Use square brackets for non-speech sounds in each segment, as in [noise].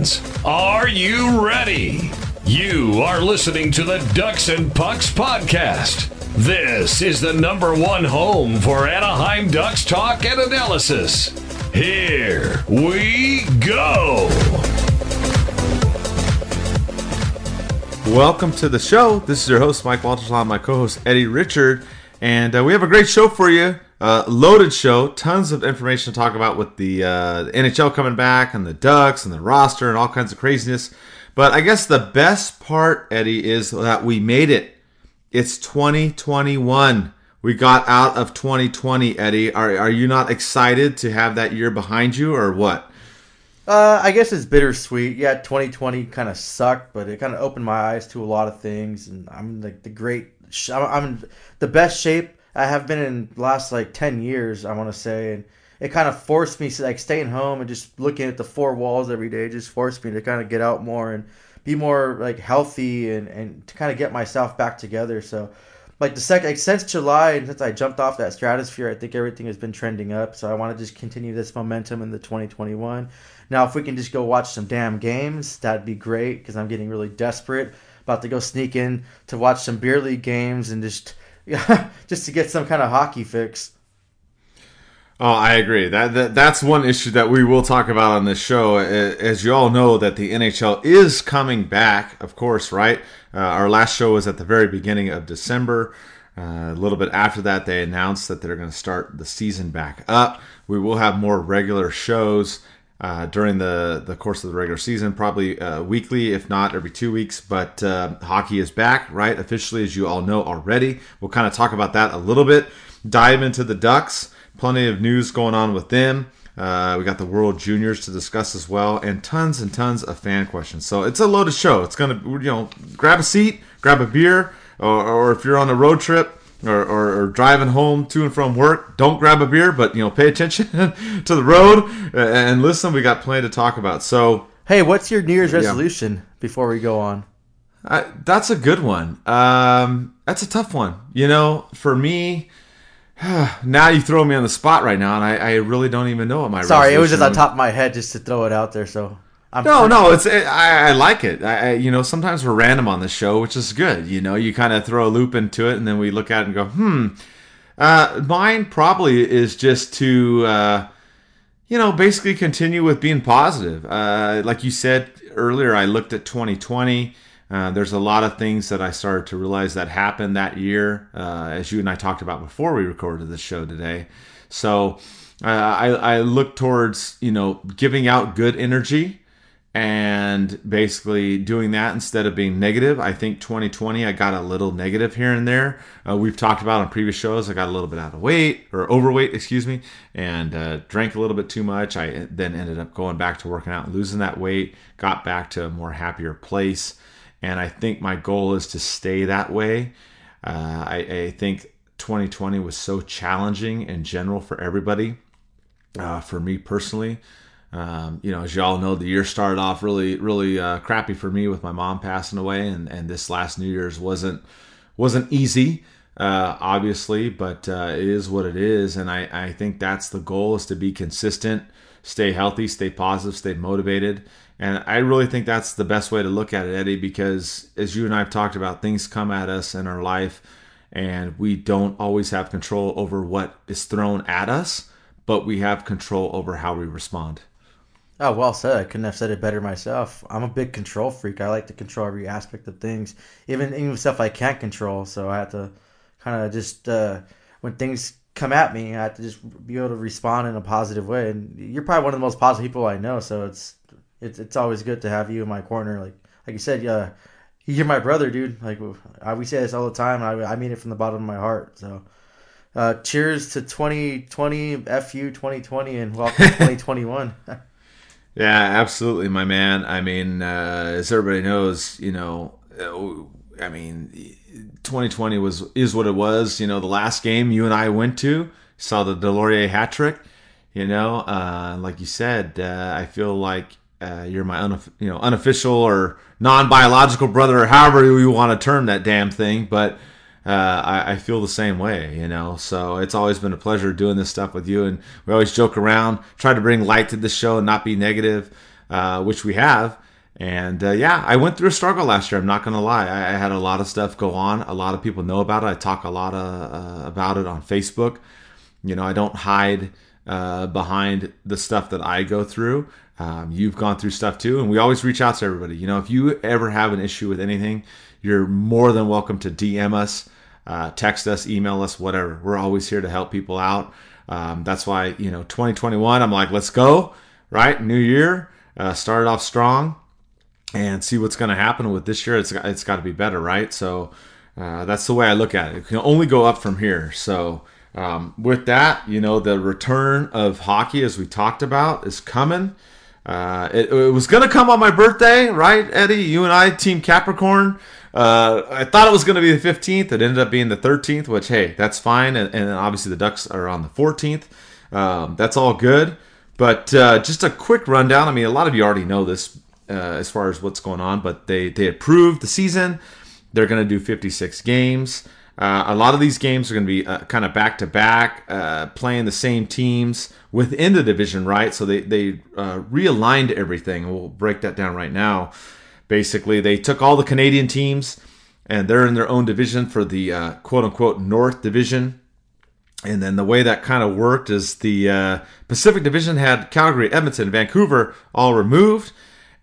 Ducks fans, are you ready? You are listening to the Ducks and Pucks podcast. This is the number one home for Anaheim Ducks talk and analysis. Here we go. Welcome to the show. This is your host, Mike Walters, my co host, Eddie Richard. And uh, we have a great show for you. Uh, loaded show, tons of information to talk about with the, uh, NHL coming back and the Ducks and the roster and all kinds of craziness. But I guess the best part, Eddie, is that we made it. It's 2021. We got out of 2020, Eddie. Are, are you not excited to have that year behind you or what? Uh, I guess it's bittersweet. Yeah, 2020 kind of sucked, but it kind of opened my eyes to a lot of things, and I'm like the great. I'm in the best shape I have been in last like 10 years, I want to say. And it kind of forced me to like staying home and just looking at the four walls every day just forced me to kind of get out more and be more like healthy and, and to kind of get myself back together. So like the second, like since July and since I jumped off that stratosphere, I think everything has been trending up. So I want to just continue this momentum in the 2021. Now, if we can just go watch some damn games, that'd be great because I'm getting really desperate. About to go sneak in to watch some beer league games and just [laughs] just to get some kind of hockey fix. Oh, I agree. That, that that's one issue that we will talk about on this show. As you all know, that the NHL is coming back, of course, right? Uh, our last show was at the very beginning of December. Uh, a little bit after that, they announced that they're going to start the season back up. We will have more regular shows uh, during the, the course of the regular season, probably uh, weekly, if not every two weeks. But uh, hockey is back, right? Officially, as you all know already. We'll kind of talk about that a little bit. Dive into the Ducks. Plenty of news going on with them. Uh, we got the World Juniors to discuss as well, and tons and tons of fan questions. So it's a loaded show. It's gonna, you know, grab a seat, grab a beer, or, or if you're on a road trip, or, or, or, driving home to and from work, don't grab a beer, but you know, pay attention [laughs] to the road and listen. We got plenty to talk about. So, hey, what's your New Year's resolution yeah. before we go on? I, that's a good one. Um, that's a tough one. You know, for me, [sighs] now you throw me on the spot right now, and I, I really don't even know what my. Sorry, it was just on top of my head just to throw it out there. So I'm no, no, it's it, I, I, like it. I, you know, sometimes we're random on the show, which is good. You know, you kind of throw a loop into it, and then we look at it and go, hmm. Uh, mine probably is just to, uh, you know, basically continue with being positive. Uh, like you said earlier, I looked at 2020. Uh, there's a lot of things that I started to realize that happened that year, uh, as you and I talked about before we recorded this show today. So uh, I, I look towards, you know, giving out good energy and basically doing that instead of being negative. I think 2020 I got a little negative here and there. Uh, we've talked about on previous shows. I got a little bit out of weight or overweight, excuse me, and uh, drank a little bit too much. I then ended up going back to working out and losing that weight. Got back to a more happier place, and I think my goal is to stay that way. Uh, I, I, think 2020 was so challenging in general for everybody. Uh, for me personally, um, you know, as y'all know, the year started off really, really uh, crappy for me with my mom passing away, and, and this last New Year's wasn't wasn't easy, uh, obviously, but uh, it is what it is, and I, I think that's the goal is to be consistent, stay healthy, stay positive, stay motivated, and I really think that's the best way to look at it, Eddie, because as you and I have talked about, things come at us in our life, and we don't always have control over what is thrown at us, but we have control over how we respond. Oh, well said. I couldn't have said it better myself. I'm a big control freak. I like to control every aspect of things, even even stuff I can't control. So I have to kind of just uh, when things come at me, I have to just be able to respond in a positive way. And you're probably one of the most positive people I know. So it's it's it's always good to have you in my corner. Like like you said, yeah, you're my brother, dude. Like we say this all the time. I I mean it from the bottom of my heart. So. Uh, cheers to 2020, FU 2020, and welcome [laughs] 2021. [laughs] Yeah, absolutely, my man. I mean, uh, as everybody knows, you know, uh, I mean, 2020 was is what it was. You know, the last game you and I went to saw the Deslauriers hat trick. You know, uh, like you said, uh, I feel like uh, you're my you know unofficial or non biological brother, or however you want to term that damn thing, but uh, I, I, feel the same way, you know. So it's always been a pleasure doing this stuff with you, and we always joke around, try to bring light to the show and not be negative. uh, which we have. And uh, yeah, I went through a struggle last year. I'm not to lie. I, I, had a lot of stuff go on. A lot of people know about it. I talk a lot of, uh, about it on Facebook. You know, I don't hide uh, behind the stuff that I go through. Um, you've gone through stuff too, and we always reach out to everybody. You know, if you ever have an issue with anything, you're more than welcome to DM us, uh, text us, email us, whatever. We're always here to help people out. Um, that's why you know 2021. I'm like, let's go, right? New year, uh, started off strong, and see what's going to happen with this year. It's it's got to be better, right? So uh, that's the way I look at it. It can only go up from here. So. Um, with that, you know, the return of hockey, as we talked about, is coming. Uh, it, it, was going to come on my birthday, right, Eddie? You and I, Team Capricorn. Uh, I thought it was going to be the 15th. It ended up being the 13th, which, hey, that's fine. And, and obviously the Ducks are on the 14th. Um, that's all good. But uh, just a quick rundown. I mean, a lot of you already know this uh, as far as what's going on, but they, they approved the season. They're going to do 56 games. Uh, a lot of these games are going to be uh, kind of back to back, playing the same teams within the division, right? So they, they realigned everything. We'll break that down right now. Basically, they took all the Canadian teams and they're in their own division for the uh, quote unquote North Division. And then the way that kind of worked is the uh, Pacific Division had Calgary, Edmonton, Vancouver all removed.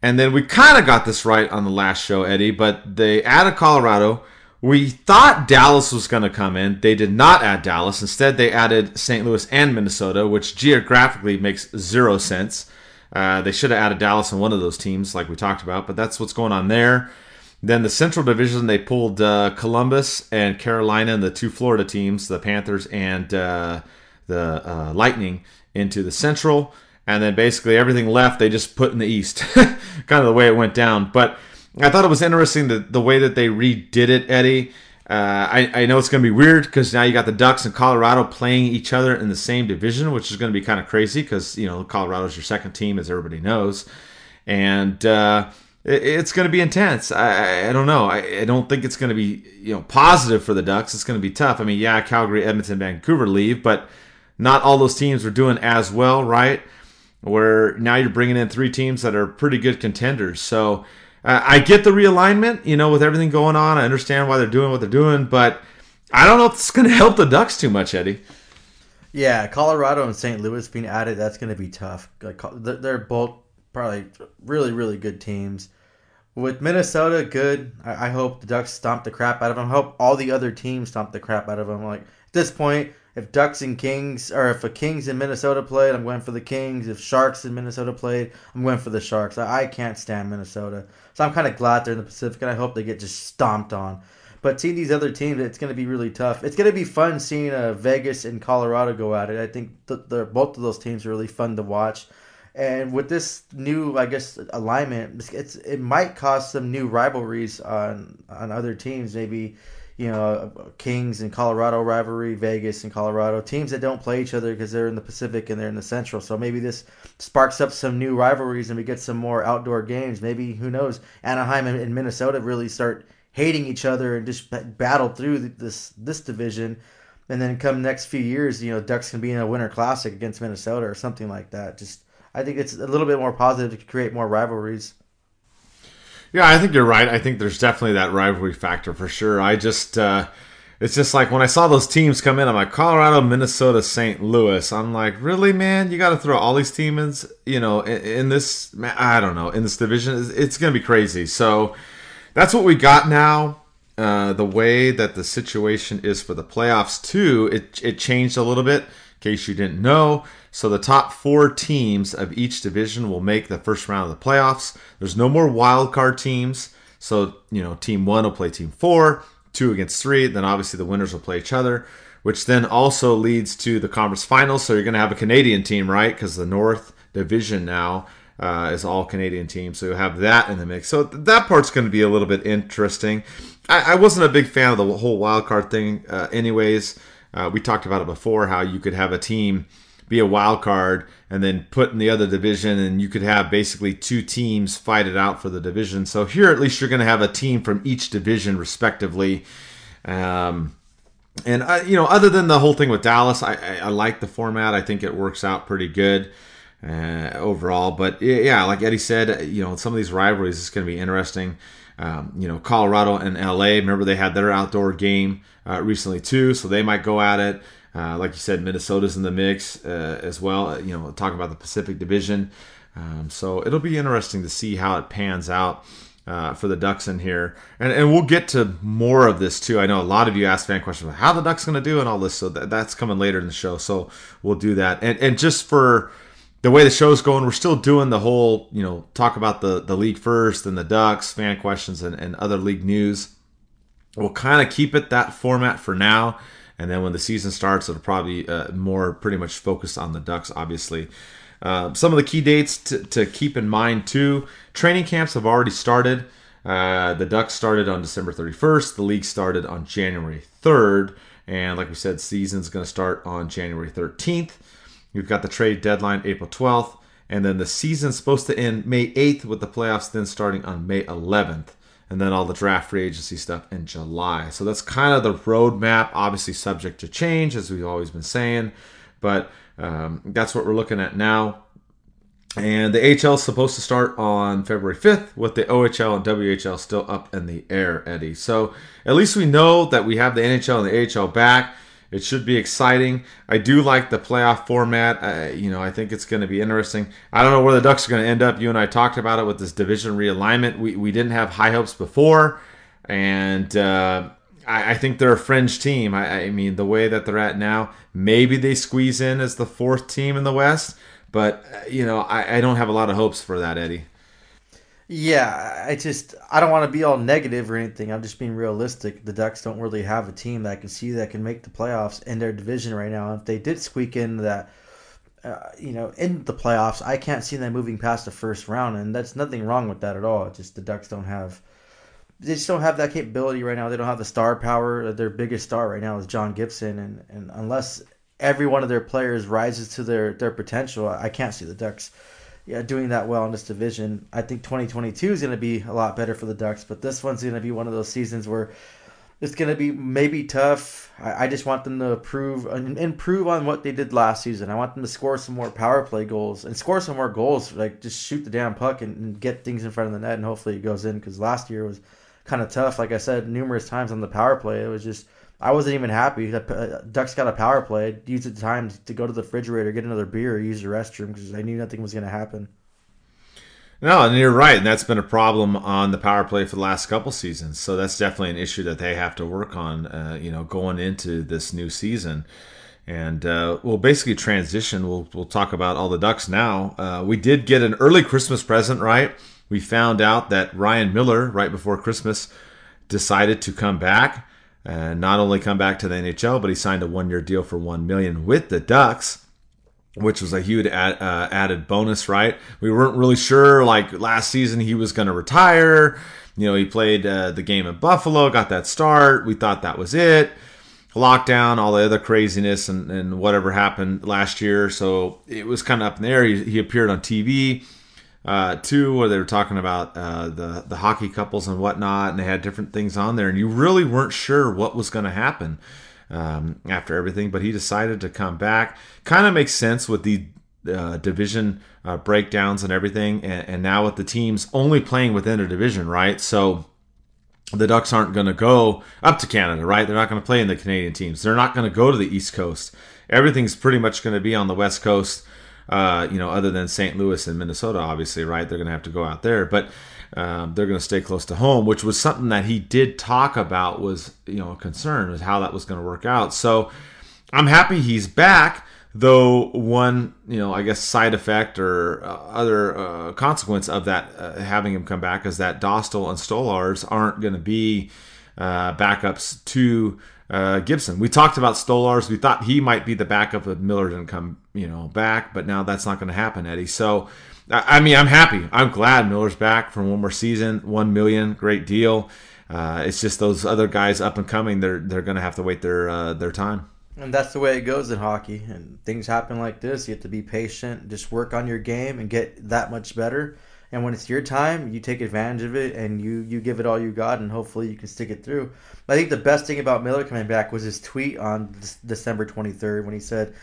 And then we kind of got this right on the last show, Eddie, but they added Colorado. We thought Dallas was going to come in. They did not add Dallas. Instead, they added St. Louis and Minnesota, which geographically makes zero sense. Uh, they should have added Dallas in one of those teams, like we talked about, but that's what's going on there. Then the Central Division, they pulled uh, Columbus and Carolina and the two Florida teams, the Panthers and uh, the uh, Lightning, into the Central. And then basically everything left, they just put in the East. [laughs] kind of the way it went down. But I thought it was interesting the, the way that they redid it, Eddie. Uh, I, I know it's going to be weird because now you got the Ducks and Colorado playing each other in the same division, which is going to be kind of crazy because, you know, Colorado's your second team, as everybody knows. And uh, it, it's going to be intense. I, I don't know. I, I don't think it's going to be, you know, positive for the Ducks. It's going to be tough. I mean, yeah, Calgary, Edmonton, Vancouver leave, but not all those teams are doing as well, right? Where now you're bringing in three teams that are pretty good contenders. So, uh, I get the realignment, you know, with everything going on. I understand why they're doing what they're doing, but I don't know if it's going [laughs] to help the Ducks too much, Eddie. Yeah, Colorado and St. Louis being added, that's going to be tough. Like they're both probably really, really good teams. With Minnesota, good. I, hope the Ducks stomp the crap out of them. I hope all the other teams stomp the crap out of them. Like at this point, if Ducks and Kings, or if a Kings in Minnesota played, I'm going for the Kings. If Sharks in Minnesota played, I'm going for the Sharks. I, I can't stand Minnesota. So I'm kind of glad they're in the Pacific, and I hope they get just stomped on. But seeing these other teams, it's going to be really tough. It's going to be fun seeing uh, Vegas and Colorado go at it. I think th- both of those teams are really fun to watch. And with this new, I guess, alignment, it's it might cause some new rivalries on on other teams. Maybe you know, Kings and Colorado rivalry, Vegas and Colorado, teams that don't play each other because they're in the Pacific and they're in the Central. So maybe this sparks up some new rivalries and we get some more outdoor games. Maybe, who knows, Anaheim and Minnesota really start hating each other and just battle through this this division. And then come next few years, you know, Ducks can be in a Winter Classic against Minnesota or something like that. Just, I think it's a little bit more positive to create more rivalries. Yeah, I think you're right. I think there's definitely that rivalry factor for sure. I just, uh, it's just like when I saw those teams come in, I'm like Colorado, Minnesota, St. Louis. I'm like, really, man? You got to throw all these teams, you know, in, in this. I don't know, in this division, it's, it's going to be crazy. So that's what we got now. Uh, the way that the situation is for the playoffs too, it it changed a little bit. In case you didn't know, so the top four teams of each division will make the first round of the playoffs. There's no more wild card teams. So, you know, team one will play team four, two against three. Then obviously the winners will play each other, which then also leads to the conference finals. So you're going to have a Canadian team, right? Because the North Division now uh, is all Canadian teams. So you'll have that in the mix. So that part's going to be a little bit interesting. I, I wasn't a big fan of the whole wild card thing, uh, anyways. Uh, we talked about it before how you could have a team be a wild card and then put in the other division and you could have basically two teams fight it out for the division so here at least you're going to have a team from each division respectively um, and I, you know other than the whole thing with dallas I, I, I, like the format i think it works out pretty good uh, overall. But yeah, like Eddie said, you know, some of these rivalries is going to be interesting. Um, you know, Colorado and LA. Remember they had their outdoor game uh, recently too, so they might go at it. Uh, like you said, Minnesota's in the mix uh, as well. You know, talking about the Pacific Division. Um, so it'll be interesting to see how it pans out. Uh, for the Ducks in here, and and we'll get to more of this too. I know a lot of you asked fan questions about how the Ducks going to do and all this, so that, that's coming later in the show. So we'll do that, and and just for the way the show's going, we're still doing the whole, you know, talk about the, the league first and the Ducks, fan questions, and, and other league news. We'll kind of keep it that format for now. And then when the season starts, it'll probably uh, more pretty much focus on the Ducks, obviously. Uh, some of the key dates to, to, keep in mind, too training camps have already started. Uh, the Ducks started on December 31st, the league started on January 3rd. And like we said, season's going to start on January 13th. You've got the trade deadline April 12th, and then the season's supposed to end May 8th, with the playoffs then starting on May 11th, and then all the draft free agency stuff in July. So that's kind of the roadmap, obviously subject to change, as we've always been saying, but um, that's what we're looking at now. And the AHL is supposed to start on February 5th, with the OHL and WHL still up in the air, Eddie. So at least we know that we have the NHL and the AHL back. It should be exciting. I do like the playoff format. Uh, you know, I think it's going to be interesting. I don't know where the Ducks are going to end up. You and I talked about it with this division realignment. We, we didn't have high hopes before, and uh, I, I, think they're a fringe team. I, I mean, the way that they're at now, maybe they squeeze in as the fourth team in the West, but, uh, you know, I, I don't have a lot of hopes for that, Eddie. Yeah, I just I don't want to be all negative or anything. I'm just being realistic. The Ducks don't really have a team that I can see that can make the playoffs in their division right now. If they did squeak in that, uh, you know, in the playoffs, I can't see them moving past the first round, and that's nothing wrong with that at all. It's just the Ducks don't have, they just don't have that capability right now. They don't have the star power. Their biggest star right now is John Gibson, and and unless every one of their players rises to their their potential, I can't see the Ducks yeah, doing that well in this division. I think 2022 is going to be a lot better for the Ducks, but this one's going to be one of those seasons where it's going to be maybe tough. I, I just want them to improve improve on what they did last season. I want them to score some more power play goals and score some more goals. Like just shoot the damn puck and, and get things in front of the net, and hopefully it goes in. Because last year was kind of tough. Like I said numerous times on the power play, it was just I wasn't even happy. Uh, Ducks got a power play. I'd the time to go to the refrigerator, get another beer, use the restroom because I knew nothing was going to happen. No, and you're right, and that's been a problem on the power play for the last couple seasons. So that's definitely an issue that they have to work on. Uh, you know, going into this new season, and uh, we'll basically transition. We'll we'll talk about all the Ducks now. Uh, we did get an early Christmas present, right? We found out that Ryan Miller, right before Christmas, decided to come back and not only come back to the NHL, but he signed a one-year deal for one million with the Ducks, which was a huge ad, uh, added bonus. Right? We weren't really sure. Like last season, he was going to retire. You know, he played uh, the game in Buffalo, got that start. We thought that was it. Lockdown, all the other craziness, and, and whatever happened last year. So it was kind of up in the air. He, he appeared on TV uh, two where they were talking about uh, the the hockey couples and whatnot, and they had different things on there, and you really weren't sure what was going to happen um, after everything. But he decided to come back. Kind of makes sense with the uh, division uh, breakdowns and everything, and, and now with the teams only playing within a division, right? So the Ducks aren't going to go up to Canada, right? They're not going to play in the Canadian teams. They're not going to go to the East Coast. Everything's pretty much going to be on the West Coast uh, you know, other than St. Louis and Minnesota, obviously, right? They're going to have to go out there, but um, they're going to stay close to home, which was something that he did talk about. Was you know a concern was how that was going to work out. So I'm happy he's back. Though one, you know, I guess side effect or uh, other uh, consequence of that uh, having him come back is that Dostal and Stolarz aren't going to be uh, backups to uh, Gibson. We talked about Stolarz. We thought he might be the backup if Miller didn't come, you know, back, but now that's not going to happen, Eddie. So, I mean, I'm happy. I'm glad Miller's back for one more season, one million, great deal. Uh, it's just those other guys up and coming. They're they're going to have to wait their uh, their time. And that's the way it goes in hockey. And things happen like this. You have to be patient, just work on your game, and get that much better and when it's your time you take advantage of it and you you give it all you got and hopefully you can stick it through i think the best thing about miller coming back was his tweet on december 23rd when he said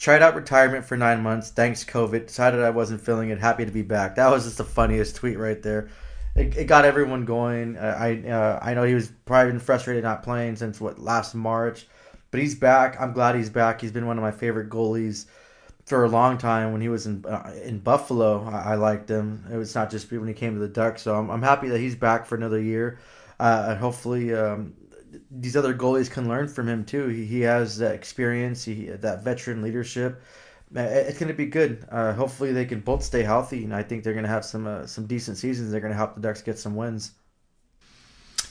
tried out retirement for nine months. Thanks COVID. Decided I wasn't feeling it. Happy to be back. That was just the funniest tweet right there. It, it got everyone going. I uh, I know he was probably been frustrated not playing since what last March, but he's back. I'm glad he's back. He's been one of my favorite goalies for a long time. When he was in uh, in Buffalo, I, I, liked him. It was not just when he came to the Ducks. So I'm, I'm happy that he's back for another year. Uh, hopefully, um, these other goalies can learn from him too. He, he has that experience, he that veteran leadership. It's going to be good. Uh, hopefully, they can both stay healthy, and I think they're going to have some uh, some decent seasons. They're going to help the Ducks get some wins.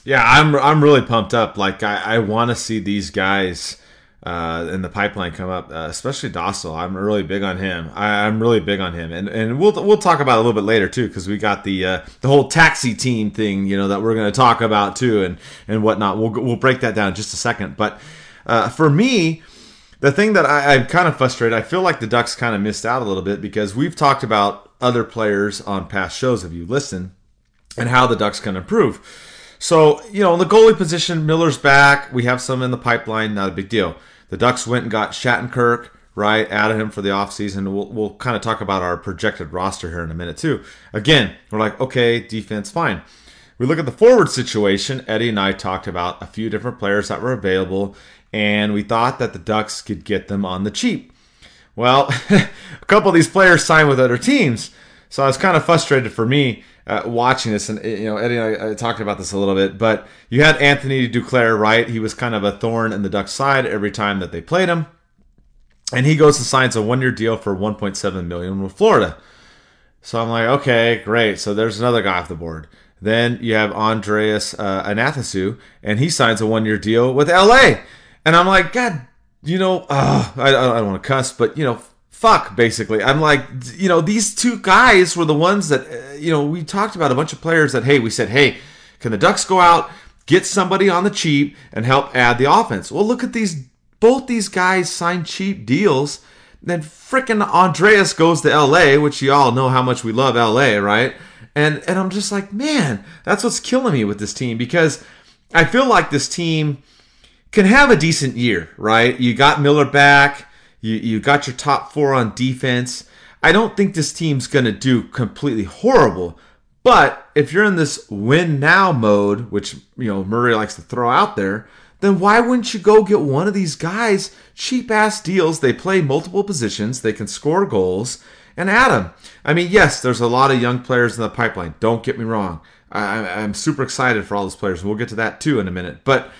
Yeah, I'm I'm really pumped up. Like I, I want to see these guys uh, in the pipeline come up, uh, especially Dostal. I'm really big on him. I, am really big on him, and and we'll we'll talk about a little bit later too, because we got the uh, the whole taxi team thing, you know, that we're going to talk about too, and and whatnot. We'll we'll break that down in just a second. But uh, for me, the thing that I, I'm kind of frustrated, I feel like the Ducks kind of missed out a little bit because we've talked about other players on past shows. If you listen, and how the Ducks can improve. So, you know, in the goalie position, Miller's back. We have some in the pipeline, not a big deal. The Ducks went and got Shattenkirk, right? Added him for the offseason. We'll, we'll kind of talk about our projected roster here in a minute, too. Again, we're like, okay, defense, fine. We look at the forward situation. Eddie and I talked about a few different players that were available, and we thought that the Ducks could get them on the cheap. Well, [laughs] a couple of these players signed with other teams. So I was kind of frustrated for me uh, watching this, and you know, Eddie and I, I, talked about this a little bit, but you had Anthony Duclair, right? He was kind of a thorn in the Ducks' side every time that they played him, and he goes and signs a one-year deal for 1.7 million with Florida. So I'm like, okay, great. So there's another guy off the board. Then you have Andreas uh, Athanasiou, and he signs a one-year deal with LA, and I'm like, God, you know, uh, I, I don't want to cuss, but you know, fuck basically. I'm like you know these two guys were the ones that uh, you know we talked about a bunch of players that hey we said hey can the ducks go out get somebody on the cheap and help add the offense? Well look at these both these guys signed cheap deals then fricking andreas goes to la which you all know how much we love la right? And and i'm just like man that's what's killing me with this team because i feel like this team can have a decent year right? You got miller back you you got your top four on defense. I don't think this team's to do completely horrible, but if you're in this win now mode, which you know Murray likes to throw out there, then why wouldn't you go get one of these guys cheap ass deals? They play multiple positions, they can score goals, and add them. I mean, yes, there's a lot of young players in the pipeline. Don't get me wrong. I, I'm super excited for all those players. We'll get to that too in a minute. But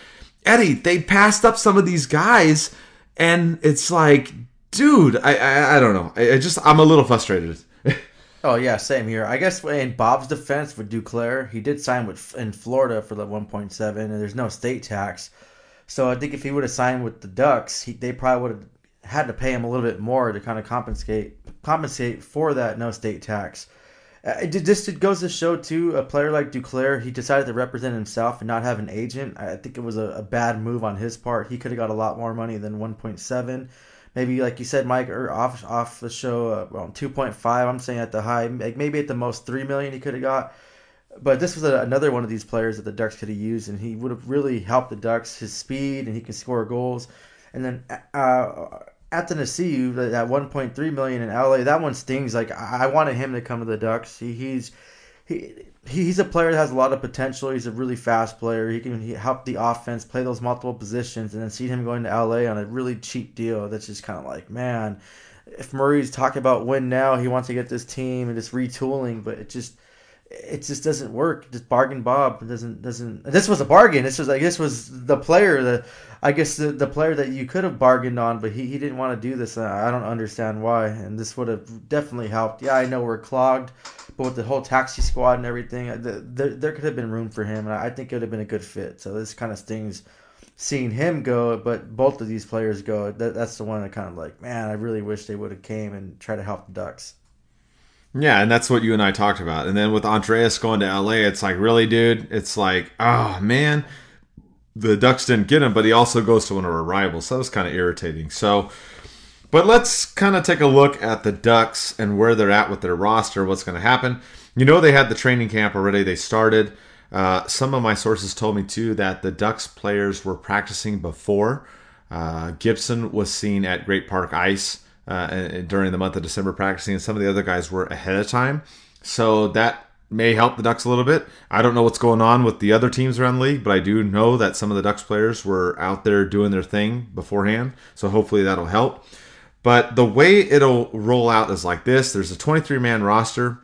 Eddie, they passed up some of these guys and it's like, dude, I I, I don't know. I, I, just I'm a little frustrated. [laughs] oh yeah, same here. I guess in Bob's defense with Duclair, he did sign with in Florida for the 1.7, and there's no state tax. So I think if he would have signed with the Ducks, he, they probably would have had to pay him a little bit more to kind of compensate compensate for that no state tax. Uh, it just it goes to show too. A player like Duclair, he decided to represent himself and not have an agent. I think it was a, a bad move on his part. He could have got a lot more money than 1.7. Maybe like you said, Mike, or off off the show, uh, well, 2.5. I'm saying at the high, like maybe at the most three million he could have got. But this was a, another one of these players that the Ducks could have used, and he would have really helped the Ducks. His speed, and he can score goals. And then uh, Athanasiou, that 1.3 million in LA, that one stings. Like I wanted him to come to the Ducks. He, he's he he's a player that has a lot of potential. He's a really fast player. He can help the offense play those multiple positions, and then see him going to LA on a really cheap deal. That's just kind of like man. If Murray's talking about win now, he wants to get this team and just retooling, but it just it just doesn't work. Just bargain Bob doesn't doesn't. This was a bargain. This was like this was the player that I guess the, the player that you could have bargained on, but he, he didn't want to do this. I don't understand why. And this would have definitely helped. Yeah, I know we're clogged, but with the whole taxi squad and everything, uh, there, there could have been room for him, and I think it would have been a good fit. So this kind of stings seeing him go, but both of these players go. That, that's the one that kind of like, man, I really wish they would have came and tried to help the Ducks. Yeah, and that's what you and I talked about. And then with Andreas going to LA, it's like, really, dude? It's like, oh, man. The Ducks didn't get him, but he also goes to one of our rivals. So that was kind of irritating. So, but let's kind of take a look at the Ducks and where they're at with their roster, what's going to happen. You know, they had the training camp already, they started. Uh, some of my sources told me, too, that the Ducks players were practicing before. Uh, Gibson was seen at Great Park Ice uh, during the month of December practicing, and some of the other guys were ahead of time. So that may help the Ducks a little bit. I don't know what's going on with the other teams around the league, but I do know that some of the Ducks players were out there doing their thing beforehand. So hopefully that'll help. But the way it'll roll out is like this there's a 23 man roster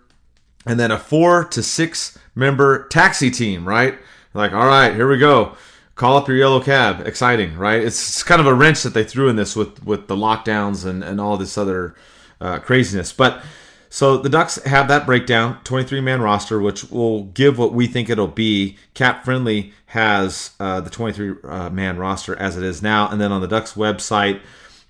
and then a four to six member taxi team, right? Like, all right, here we go. Call up your yellow cab. Exciting, right? It's, it's kind of a wrench that they threw in this with, with the lockdowns and, and all this other uh, craziness. But so the Ducks have that breakdown, 23 man roster, which will give what we think it'll be. Cap Friendly has uh, the 23 uh, man roster as it is now. And then on the Ducks website,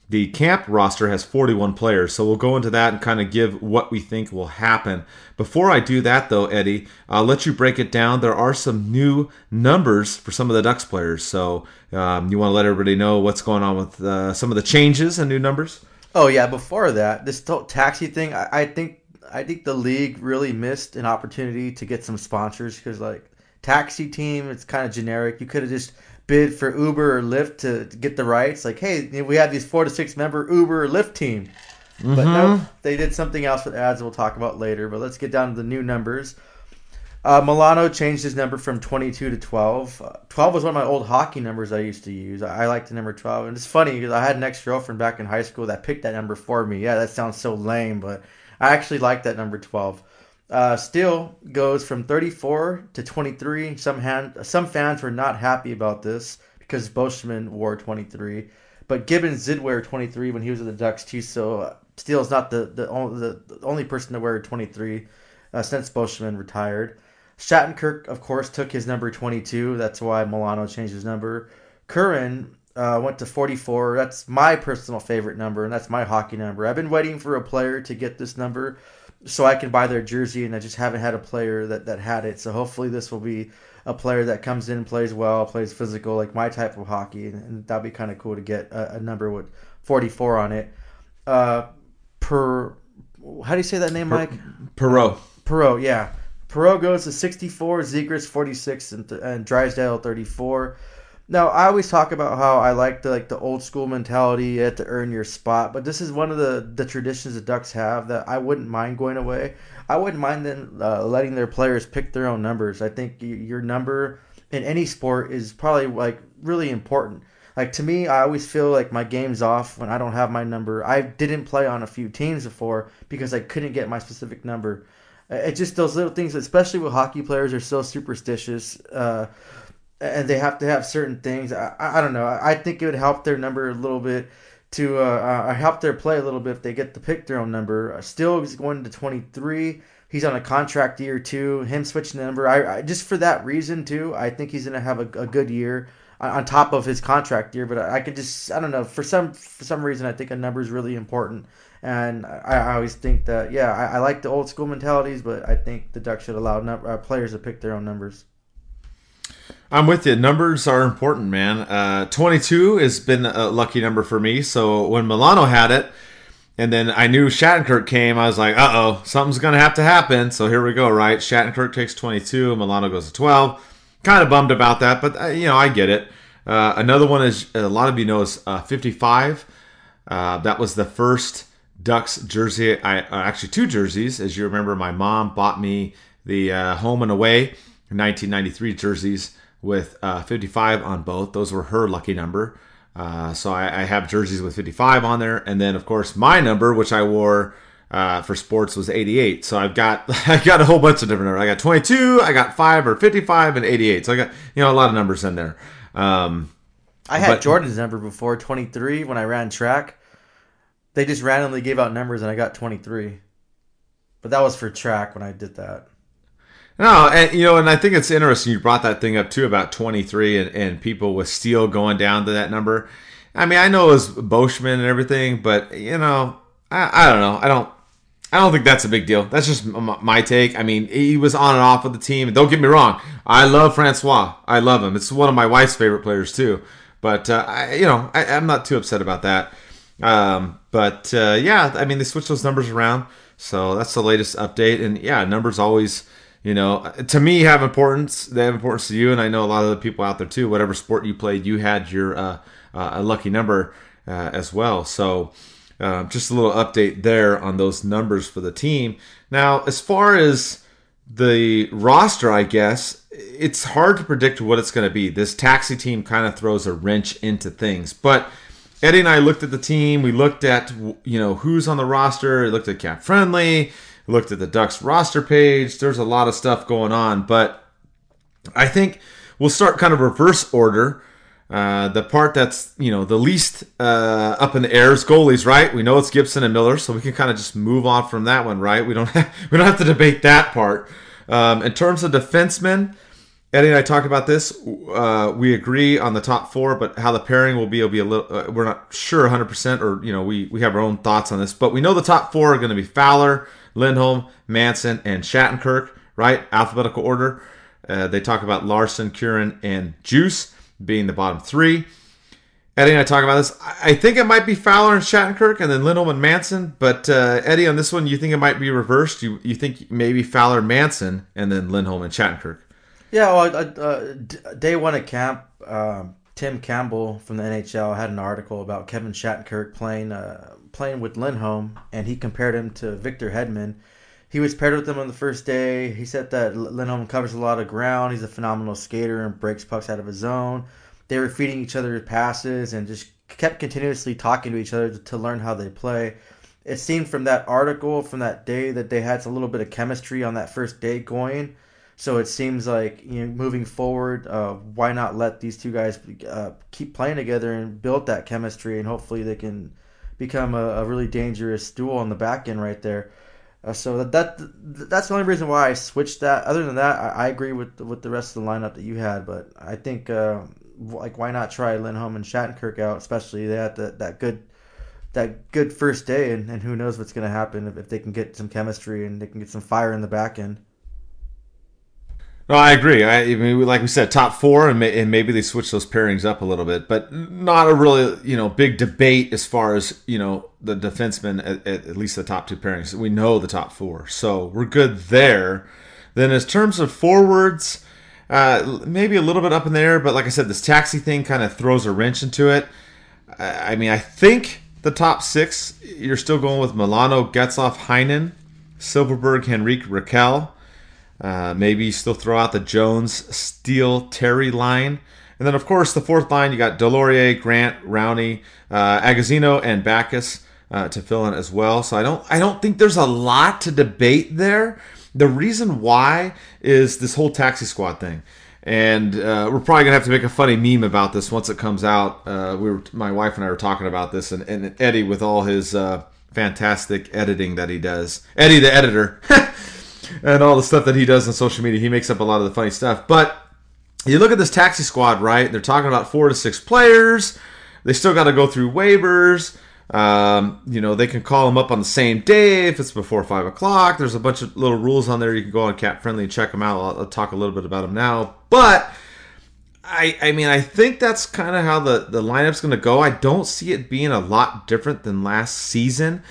the camp roster has 41 players, so we'll go into that and kind of give what we think will happen. Before I do that, though, Eddie, I'll let you break it down. There are some new numbers for some of the Ducks players, so um, you want to let everybody know what's going on with uh, some of the changes and new numbers. Oh yeah, before that, this taxi thing, I, I think I think the league really missed an opportunity to get some sponsors because like taxi team, it's kind of generic. You could have just bid for Uber or Lyft to, get the rights. Like, hey, we have these four to six member Uber or Lyft team. Mm-hmm. But no, they did something else with ads we'll talk about later. But let's get down to the new numbers. Uh, Milano changed his number from 22 to 12. Uh, 12 was one of my old hockey numbers I used to use. I, I like the number 12. And it's funny because I had an ex girlfriend back in high school that picked that number for me. Yeah, that sounds so lame, but I actually like that number 12. Uh, Steel goes from 34 to 23. Some hand, some fans were not happy about this because Beauchemin wore 23, but Gibbons did wear 23 when he was at the Ducks too. So uh, Steel is not the the, the only person to wear 23 uh, since Beauchemin retired. Shattenkirk, of course, took his number 22. That's why Milano changed his number. Curran uh, went to 44. That's my personal favorite number, and that's my hockey number. I've been waiting for a player to get this number so I can buy their jersey, and I just haven't had a player that, that had it. So hopefully this will be a player that comes in, plays well, plays physical, like my type of hockey, and, and that'd be kind of cool to get a, a, number with 44 on it. Uh, per, how do you say that name, Mike? Perreault. Perreault, yeah. Perreault goes to 64, Zegras 46, and, and Drysdale 34. Now, I always talk about how I like the like the old school mentality. You have to earn your spot, but this is one of the the traditions the Ducks have that I wouldn't mind going away. I wouldn't mind them uh, letting their players pick their own numbers. I think your number in any sport is probably like really important. Like to me, I always feel like my game's off when I don't have my number. I didn't play on a few teams before because I couldn't get my specific number. It's just those little things, especially with hockey players, are so superstitious. Uh, and they have to have certain things. I, I don't know. I think it would help their number a little bit to uh, uh, help their play a little bit if they get to pick their own number. Uh, Steel, he's going to 23. He's on a contract year too. Him switching the number, I, I just for that reason too. I think he's going to have a, a, good year on top of his contract year. But I, could just, I don't know, for some for some reason, I think a number is really important. And I, I always think that, yeah, I, I, like the old school mentalities, but I think the Ducks should allow uh, players to pick their own numbers. I'm with you. Numbers are important, man. Uh, 22 has been a lucky number for me. So when Milano had it, and then I knew Shattenkirk came, I was like, uh oh, something's going to have to happen. So here we go, right? Shattenkirk takes 22, Milano goes to 12. Kind of bummed about that, but, uh, you know, I get it. Uh, another one is, a lot of you know, is uh, 55. Uh, that was the first Ducks jersey. I uh, Actually, two jerseys. As you remember, my mom bought me the home and away 1993 jerseys with uh, 55 on both. Those were her lucky number. Uh, so I, I, have jerseys with 55 on there, and then of course my number, which I wore uh, for sports, was 88. So I've got [laughs] I got a whole bunch of different numbers. I got 22, I got five or 55, and 88. So I got you know a lot of numbers in there. Um, I had but, Jordan's number before 23 when I ran track. They just randomly gave out numbers, and I got 23. But that was for track when I did that. No, and you know, and I think it's interesting you brought that thing up too about 23 and, and people with steel going down to that number. I mean, I know it was Beauchemin and everything, but you know, I, I don't know. I don't I don't think that's a big deal. That's just my take. I mean, he was on and off with the team. Don't get me wrong. I love Francois. I love him. It's one of my wife's favorite players too. But uh, I, you know, I, am not too upset about that. Um, but uh, yeah, I mean, they switched those numbers around, so that's the latest update. And yeah, numbers always you know, to me have importance. They have importance to you, and I know a lot of the people out there too. Whatever sport you played, you had your uh, uh, a lucky number uh, as well. So uh, just a little update there on those numbers for the team. Now, as far as the roster, I guess it's hard to predict what it's going to be. This taxi team kind of throws a wrench into things, but Eddie and I looked at the team. We looked at you know who's on the roster. We looked at Cap Friendly. Looked at the Ducks roster page. There's a lot of stuff going on, but I think we'll start kind of reverse order. Uh, the part that's you know the least uh, up in the air is goalies, right? We know it's Gibson and Miller, so we can kind of just move on from that one, right? We don't [laughs] have, we don't have to debate that part. Um, in terms of defensemen, Eddie and I talked about this. Uh, we agree on the top four, but how the pairing will be will be a little. Uh, we're not sure 100, percent or you know we we have our own thoughts on this, but we know the top four are going to be Fowler, Lindholm, Manson, and Shattenkirk, right? Alphabetical order. Uh, they talk about Larsson, Curran, and Djoos being the bottom three. Eddie and I talk about this. I think it might be Fowler and Shattenkirk, and then Lindholm and Manson. But uh, Eddie, on this one, you think it might be reversed? You you think maybe Fowler, Manson, and then Lindholm and Shattenkirk? Yeah, well, uh, day one at camp, um, Tim Campbell from the NHL had an article about Kevin Shattenkirk playing uh, playing with Lindholm, and he compared him to Victor Hedman he was paired with him on the first day. He said that Lindholm covers a lot of ground. He's a phenomenal skater and breaks pucks out of his zone. They were feeding each other passes and just kept continuously talking to each other to, learn how they play. It seemed from that article from that day that they had a little bit of chemistry on that first day going. So it seems like you know moving forward, uh, why not let these two guys uh, keep playing together and build that chemistry, and hopefully they can become a, a really dangerous duel on the back end right there. Uh, so that, that that's the only reason why I switched that. Other than that, I, I agree with with the rest of the lineup that you had. But I think uh, like why not try Lindholm and Shattenkirk out? Especially they had that that good that good first day, and, and who knows what's going to happen if, if they can get some chemistry and they can get some fire in the back end. No, I agree. I, I mean, like we said, top four, and, may, and, maybe they switch those pairings up a little bit, but not a really you know big debate as far as you know the defensemen at, at, least the top two pairings. We know the top four, so we're good there. Then, as terms of forwards, uh, maybe a little bit up in there, but like I said, this taxi thing kind of throws a wrench into it. I, I mean, I think the top six, you're still going with Milano, Getzlaf, Heinen, Silfverberg, Henrique, Rakell. Uh, maybe still throw out the Jones, Steel, Terry line. And then, of course, the fourth line, you got Deslauriers, Grant, Rowney, uh, Agozzino, and Backes uh, to fill in as well. So I don't, I don't think there's a lot to debate there. The reason why is this whole taxi squad thing. And uh, we're probably gonna have to make a funny meme about this once it comes out. Uh, we were, my wife and I were talking about this, and, and Eddie with all his uh, fantastic editing that he does. Eddie, the editor. [laughs] and all the stuff that he does on social media. He makes up a lot of the funny stuff. But you look at this taxi squad, right? They're talking about four to six players. They still got to go through waivers. Um, you know, they can call them up on the same day if it's before five o'clock. There's a bunch of little rules on there. You can go on Cap Friendly and check them out. I'll, I'll talk a little bit about them now. But I, I mean, I think that's kind of how the, the lineup's going to go. I don't see it being a lot different than last season.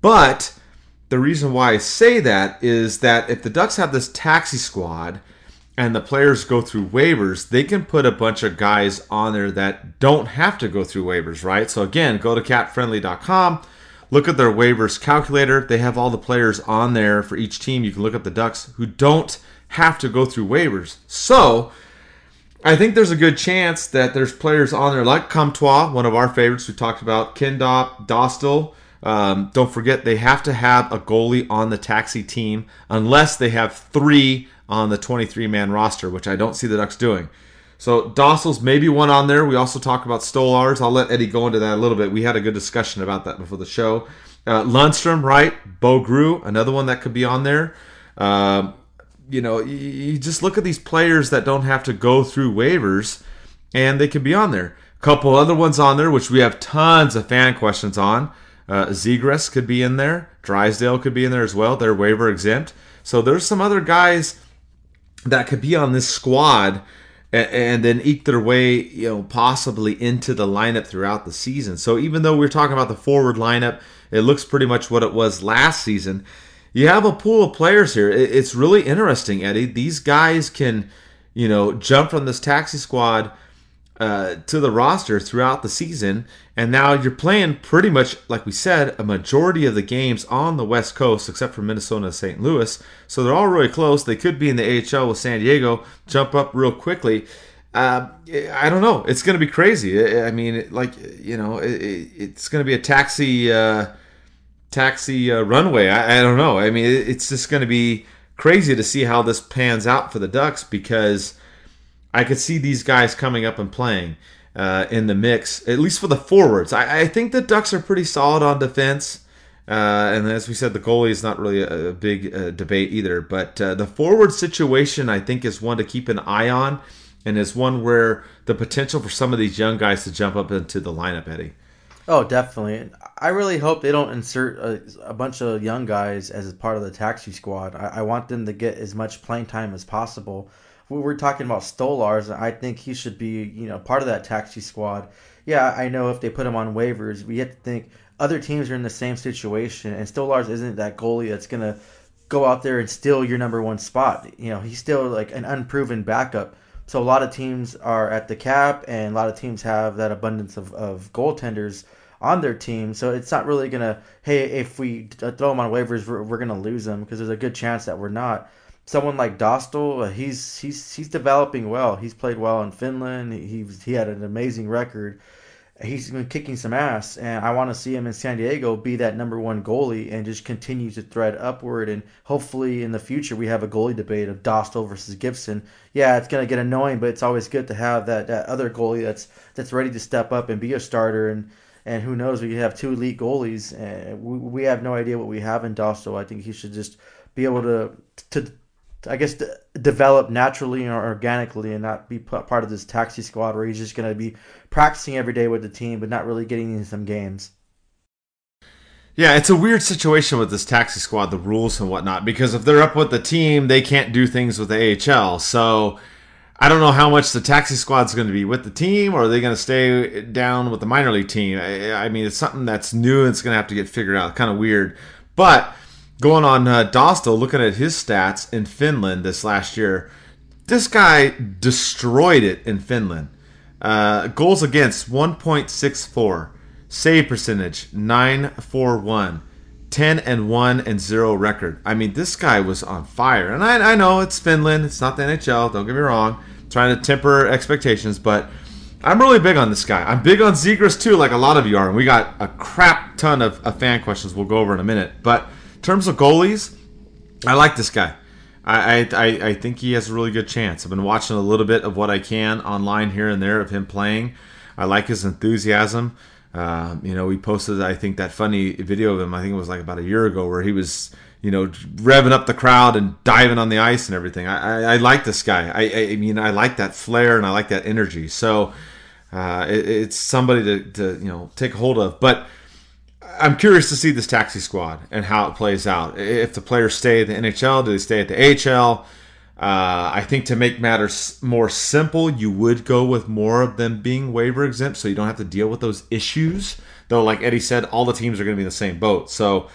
But the reason why I say that is that if the Ducks have this taxi squad and the players go through waivers, they can put a bunch of guys on there that don't have to go through waivers, right? So again, go to capfriendly.com, look at their waivers calculator. They have all the players on there for each team. You can look at the Ducks who don't have to go through waivers. So I think there's a good chance that there's players on there like Comtois, one of our favorites we talked about, Kindopp, Dostal, um, don't forget, they have to have a goalie on the taxi team unless they have three on the 23 man roster, which I don't see the Ducks doing. So Dostal's maybe one on there. We also talk about Stolarz. I'll let Eddie go into that a little bit. We had a good discussion about that before the show. Uh, Lundstrom, right? Boughreau, another one that could be on there. Um, you know, you, you just look at these players that don't have to go through waivers, and they can be on there. A couple other ones on there, which we have tons of fan questions on. Uh, Zegras could be in there. Drysdale could be in there as well. They're waiver exempt. So there's some other guys that could be on this squad and, and then eke their way, you know, possibly into the lineup throughout the season. So even though we're talking about the forward lineup, it looks pretty much what it was last season. You have a pool of players here. It's really interesting, Eddie. These guys can, you know, jump from this taxi squad uh, to the roster throughout the season, and now you're playing pretty much like we said a majority of the games on the West Coast, except for Minnesota and St. Louis. So they're all really close. They could be in the AHL with San Diego, jump up real quickly. Uh, I don't know. It's going to be crazy. I mean, like you know, it's going to be a taxi, uh, taxi uh, runway. I, I, don't know. I mean, it's just going to be crazy to see how this pans out for the Ducks because I could see these guys coming up and playing uh, in the mix, at least for the forwards. I, I, think the Ducks are pretty solid on defense. Uh, and as we said, the goalie is not really a, a big uh, debate either. But uh, the forward situation, I think, is one to keep an eye on, and is one where the potential for some of these young guys to jump up into the lineup, Eddie. Oh, definitely. I really hope they don't insert a, a, bunch of young guys as part of the taxi squad. I, I want them to get as much playing time as possible we were talking about Stolarz, and I think he should be, you know, part of that taxi squad. Yeah, I know if they put him on waivers, we have to think other teams are in the same situation, and Stolarz isn't that goalie that's gonna go out there and steal your number one spot. You know, he's still like an unproven backup. So a lot of teams are at the cap, and a lot of teams have that abundance of, of goaltenders on their team. So it's not really gonna, hey, if we throw him on waivers, we're, we're gonna lose him because there's a good chance that we're not someone like Dostal, uh, he's he's he's developing well. He's played well in Finland. He he had an amazing record. He's been kicking some ass, and I want to see him in San Diego be that number one goalie and just continue to thread upward. And hopefully, in the future, we have a goalie debate of Dostal versus Gibson. Yeah, it's gonna get annoying, but it's always good to have that that other goalie that's that's ready to step up and be a starter. And and who knows, we could have two elite goalies, and we, we have no idea what we have in Dostal. I think he should just be able to to I guess, develop naturally or organically and not be part of this taxi squad where he's just going to be practicing every day with the team but not really getting into some games. Yeah, it's a weird situation with this taxi squad, the rules and whatnot, because if they're up with the team, they can't do things with the AHL. So I don't know how much the taxi squad's going to be with the team, or are they going to stay down with the minor league team? I, I mean, it's something that's new and it's going to have to get figured out. Kind of weird. But going on uh, Dostal, looking at his stats in Finland this last year, this guy destroyed it in Finland. Uh, goals against 1.64, save percentage 941, 10 and 1 and 0 record. I mean, this guy was on fire. And I, I know it's Finland, it's not the NHL, don't get me wrong. Trying to temper expectations, but I'm really big on this guy. I'm big on Zegras too, like a lot of you are. And we got a crap ton of, of fan questions we'll go over in a minute. But terms of goalies, I like this guy. I, I, I think he has a really good chance. I've been watching a little bit of what I can online here and there of him playing. I like his enthusiasm. Uh, you know, he posted, I think, that funny video of him. I think it was like about a year ago, where he was, you know, revving up the crowd and diving on the ice and everything. I, I, I like this guy. I, I mean, I like that flair and I like that energy. So uh, it, it's somebody to, to you know take a hold of. But I'm curious to see this taxi squad and how it plays out. If the players stay at the NHL, do they stay at the AHL? Uh, I think to make matters more simple, you would go with more of them being waiver exempt, so you don't have to deal with those issues. Though, like Eddie said, all the teams are going to be in the same boat, so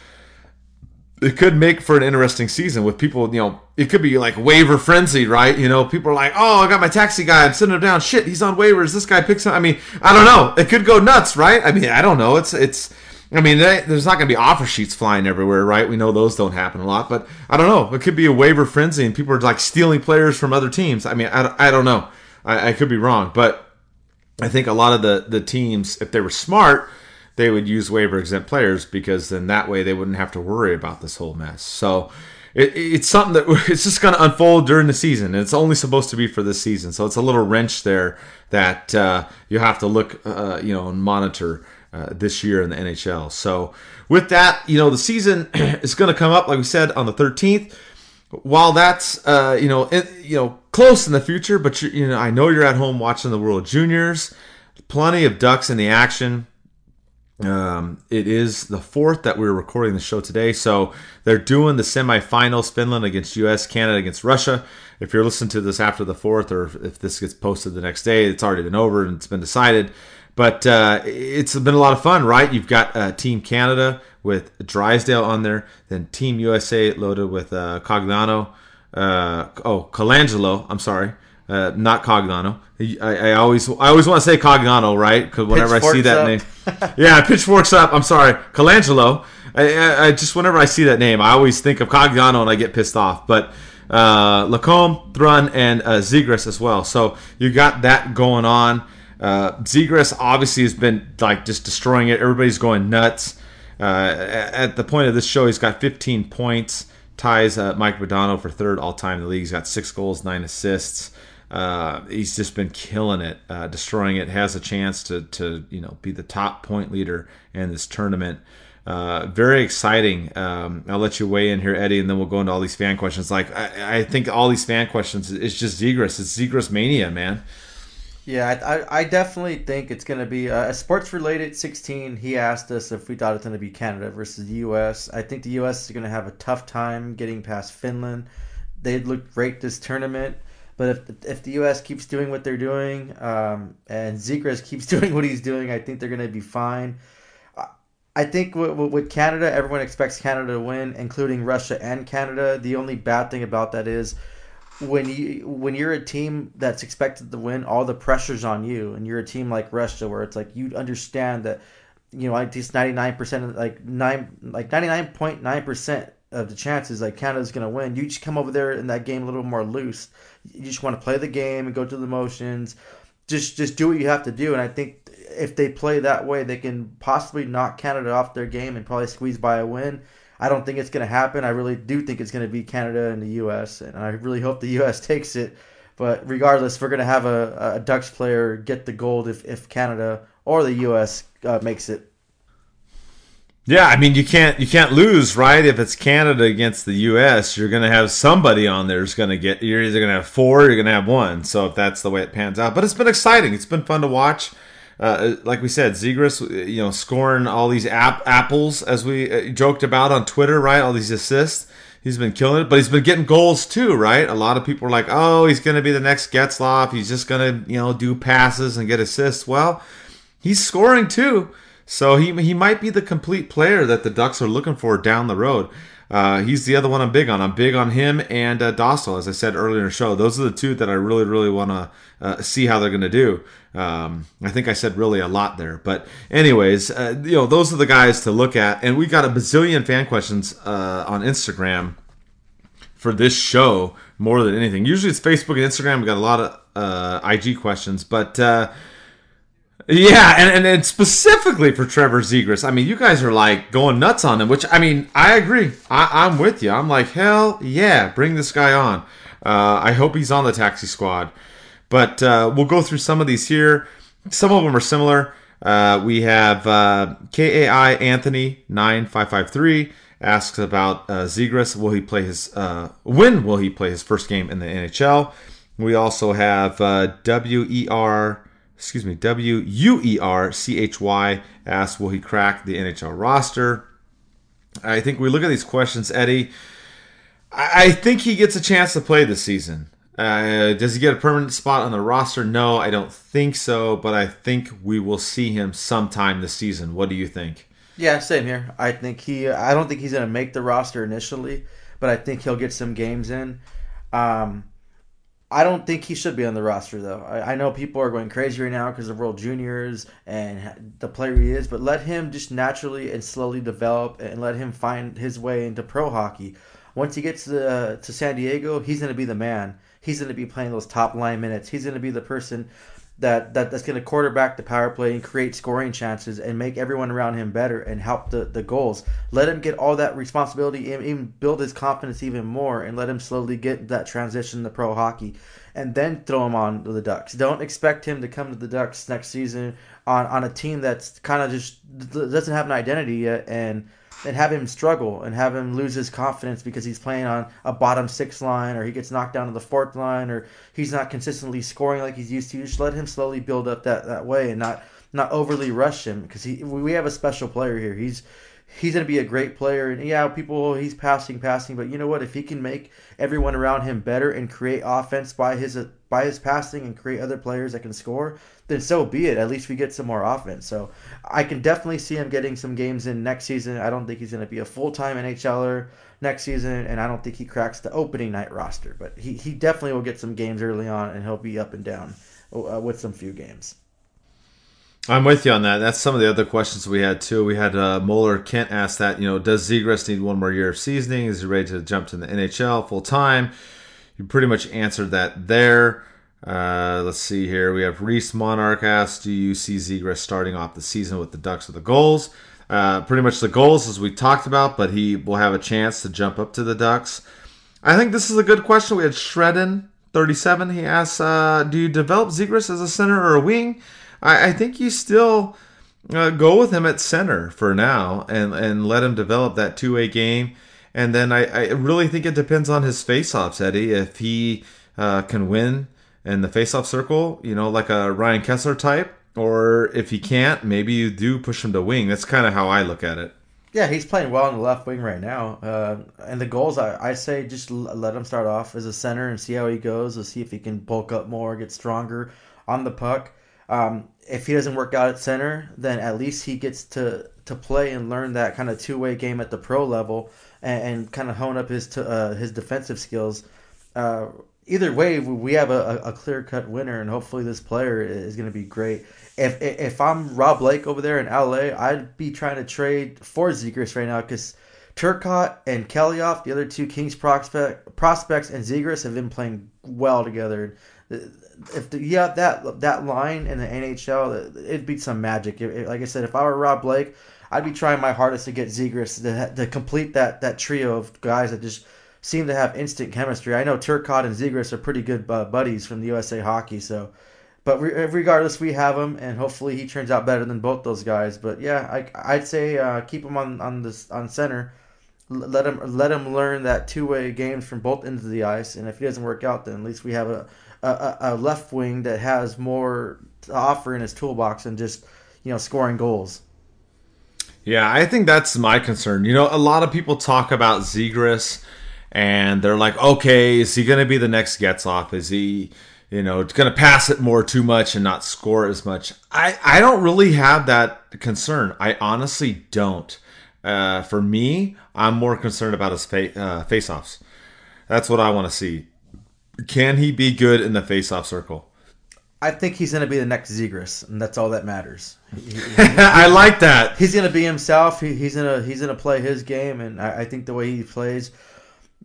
it could make for an interesting season with people. You know, it could be like waiver frenzy, right? You know, people are like, "Oh, I got my taxi guy. I'm sitting him down. Shit, he's on waivers. This guy picks him." I mean, I don't know. It could go nuts, right? I mean, I don't know. It's it's I mean, there's not going to be offer sheets flying everywhere, right? We know those don't happen a lot, but I don't know. It could be a waiver frenzy and people are like stealing players from other teams. I mean, I, I don't know. I, I could be wrong, but I think a lot of the, the teams, if they were smart, they would use waiver exempt players because then that way they wouldn't have to worry about this whole mess. So it, it's something that [laughs] it's just going to unfold during the season. It's only supposed to be for this season. So it's a little wrench there that uh, you have to look, uh, you know, and monitor uh, this year in the NHL. So with that, you know, the season [clears throat] is going to come up, like we said, on the 13th. While that's uh, you know it, you know close in the future, but you know I know you're at home watching the World Juniors. Plenty of ducks in the action. Um, it is the fourth that we're recording the show today, so they're doing the semifinals: Finland against U.S., Canada against Russia. If you're listening to this after the fourth, or if this gets posted the next day, it's already been over and it's been decided. But uh, it's been a lot of fun, right? You've got uh, Team Canada with Drysdale on there, then Team USA loaded with uh, Cogliano, uh, oh Colangelo, I'm sorry, uh, not Cogliano. I, I, always I always want to say Cogliano, right? Because whenever I see that up. name, [laughs] yeah, pitchforks up. I'm sorry, Colangelo. I, I, I, just whenever I see that name, I always think of Cogliano and I get pissed off. But uh, Lacombe, Thrun, and uh, Zegras as well. So you got that going on. Uh, Zegras obviously has been like just destroying it. Everybody's going nuts. Uh, at the point of this show, he's got 15 points, ties uh, Mike Modano for third all time in the league. He's got six goals, nine assists. Uh, he's just been killing it, uh, destroying it. Has a chance to to you know be the top point leader in this tournament. Uh, very exciting. Um, I'll let you weigh in here, Eddie, and then we'll go into all these fan questions. Like I, I think all these fan questions, it's just Zegras. It's Zegras mania, man. Yeah, I, I definitely think it's going to be a sports related 16. He asked us if we thought it's going to be Canada versus the U.S. I think the U.S. is going to have a tough time getting past Finland. They looked great this tournament. But if if the U.S. keeps doing what they're doing um, and Zegras [laughs] keeps doing what he's doing, I think they're going to be fine. I think with Canada, everyone expects Canada to win, including Russia and Canada. The only bad thing about that is when you when you're a team that's expected to win, all the pressure's on you, and you're a team like Russia, where it's like you understand that you know at least ninety nine percent, like nine like ninety nine point nine percent of the chances like Canada's gonna win. You just come over there in that game a little more loose you just want to play the game and go through the motions. Just just do what you have to do. And I think if they play that way, they can possibly knock Canada off their game and probably squeeze by a win. I don't think it's going to happen. I really do think it's going to be Canada and the U.S. and I really hope the U.S. [laughs] takes it. But regardless, we're going to have a, a Ducks player get the gold if, if Canada or the U.S. Uh, makes it. Yeah, I mean you can't you can't lose, right? If it's Canada against the U.S., you're going to have somebody on there who's going to get. You're either going to have four, or you're going to have one. So if that's the way it pans out, but it's been exciting. It's been fun to watch. Uh, like we said, Zegras, you know, scoring all these ap- apples as we uh, joked about on Twitter, right? All these assists. He's been killing it, but he's been getting goals too, right? A lot of people are like, "Oh, he's going to be the next Getzlaf. He's just going to, you know, do passes and get assists." Well, he's scoring too. So he he might be the complete player that the Ducks are looking for down the road. Uh, he's the other one I'm big on. I'm big on him and uh, Dostal, as I said earlier in the show. Those are the two that I really, really want to uh, see how they're going to do. Um, I think I said really a lot there, but anyways, uh, you know, those are the guys to look at. And we got a bazillion fan questions uh, on Instagram for this show more than anything. Usually it's Facebook and Instagram. We got a lot of uh, IG questions, but uh, yeah, and, and, and specifically for Trevor Zegras, I mean, you guys are like going nuts on him, which I mean, I agree. I, am with you. I'm like, hell yeah, bring this guy on. Uh, I hope he's on the taxi squad. But uh, we'll go through some of these here. Some of them are similar. Uh, we have uh, KAI Anthony nine five five three asks about uh, Zegras. Will he play his? Uh, when will he play his first game in the NHL? We also have uh, WER excuse me, W U E R C H Y asks, will he crack the NHL roster? I think we look at these questions, Eddie. I think he gets a chance to play this season. Uh, does he get a permanent spot on the roster? No, I don't think so, but I think we will see him sometime this season. What do you think? Yeah, same here. I think he. I don't think he's going to make the roster initially, but I think he'll get some games in. Um, I don't think he should be on the roster, though. I, I know people are going crazy right now because of World Juniors and the player he is, but let him just naturally and slowly develop and let him find his way into pro hockey. Once he gets to, uh, to San Diego, he's going to be the man. He's going to be playing those top line minutes. He's going to be the person that, that that's going to quarterback the power play and create scoring chances and make everyone around him better and help the, the Gulls. Let him get all that responsibility and even build his confidence even more and let him slowly get that transition to pro hockey and then throw him on the Ducks. Don't expect him to come to the Ducks next season on, on a team that's kind of just doesn't have an identity yet and – and have him struggle and have him lose his confidence because he's playing on a bottom six line or he gets knocked down to the fourth line or he's not consistently scoring like he's used to. Just let him slowly build up that, that way and not not overly rush him because he we have a special player here. He's he's going to be a great player. And yeah, people, he's passing, passing, but you know what? If he can make everyone around him better and create offense by his by his passing and create other players that can score, then so be it. At least we get some more offense. So I can definitely see him getting some games in next season. I don't think he's going to be a full time NHLer next season, and I don't think he cracks the opening night roster. But he, he definitely will get some games early on, and he'll be up and down uh, with some few games. I'm with you on that. That's some of the other questions we had too. We had uh, Moeller Kent ask that, you know, does Zegras need one more year of seasoning? Is he ready to jump to the NHL full time? You pretty much answered that there. Uh, let's see here. We have Reese Monarch asked, do you see Zegras starting off the season with the Ducks or the Gulls? Uh, pretty much the Gulls as we talked about, but he will have a chance to jump up to the Ducks. I think this is a good question. We had Shredden 37. He asks, uh, do you develop Zegras as a center or a wing? I, I think you still uh, go with him at center for now and, and let him develop that two way game. And then I, I really think it depends on his faceoffs, Eddie. If he uh, can win in the faceoff circle, you know, like a Ryan Kesler type, or if he can't, maybe you do push him to wing. That's kind of how I look at it. Yeah, he's playing well on the left wing right now. Uh, and the Gulls, I, I say just let him start off as a center and see how he goes. Let's see if he can bulk up more, get stronger on the puck. Um, if he doesn't work out at center, then at least he gets to to play and learn that kind of two way game at the pro level and, and kind of hone up his to, uh, his defensive skills. Uh, either way, we have a, a clear cut winner, and hopefully this player is going to be great. If if I'm Rob Blake over there in LA, I'd be trying to trade for Zegras right now because Turcotte and Kaliyev, the other two Kings prospect, prospects, and Zegras have been playing well together if the, have that that line in the NHL, it'd be some magic. It, it, like I said, if I were Rob Blake, I'd be trying my hardest to get Zegras to, to complete that that trio of guys that just seem to have instant chemistry. I know Turcotte and Zegras are pretty good uh, buddies from the USA Hockey, so. But re- regardless, we have him, and hopefully he turns out better than both those guys. But yeah, I, I'd say uh, keep him on on this on center. Let him let him learn that two way games from both ends of the ice, and if he doesn't work out, then at least we have a a, a left wing that has more to offer in his toolbox than just you know scoring goals. Yeah, I think that's my concern. You know, a lot of people talk about Zegras, and they're like, okay, is he going to be the next Getzlaf? Is he, you know, going to pass it more too much and not score as much? I, I don't really have that concern. I honestly don't. Uh, for me, I'm more concerned about his fa- uh, face-offs. That's what I want to see. Can he be good in the face-off circle? I think he's going to be the next Zegras, and that's all that matters. He, he, [laughs] I like that. He's going to be himself. He, he's going to he's going to play his game, and I, I, think the way he plays,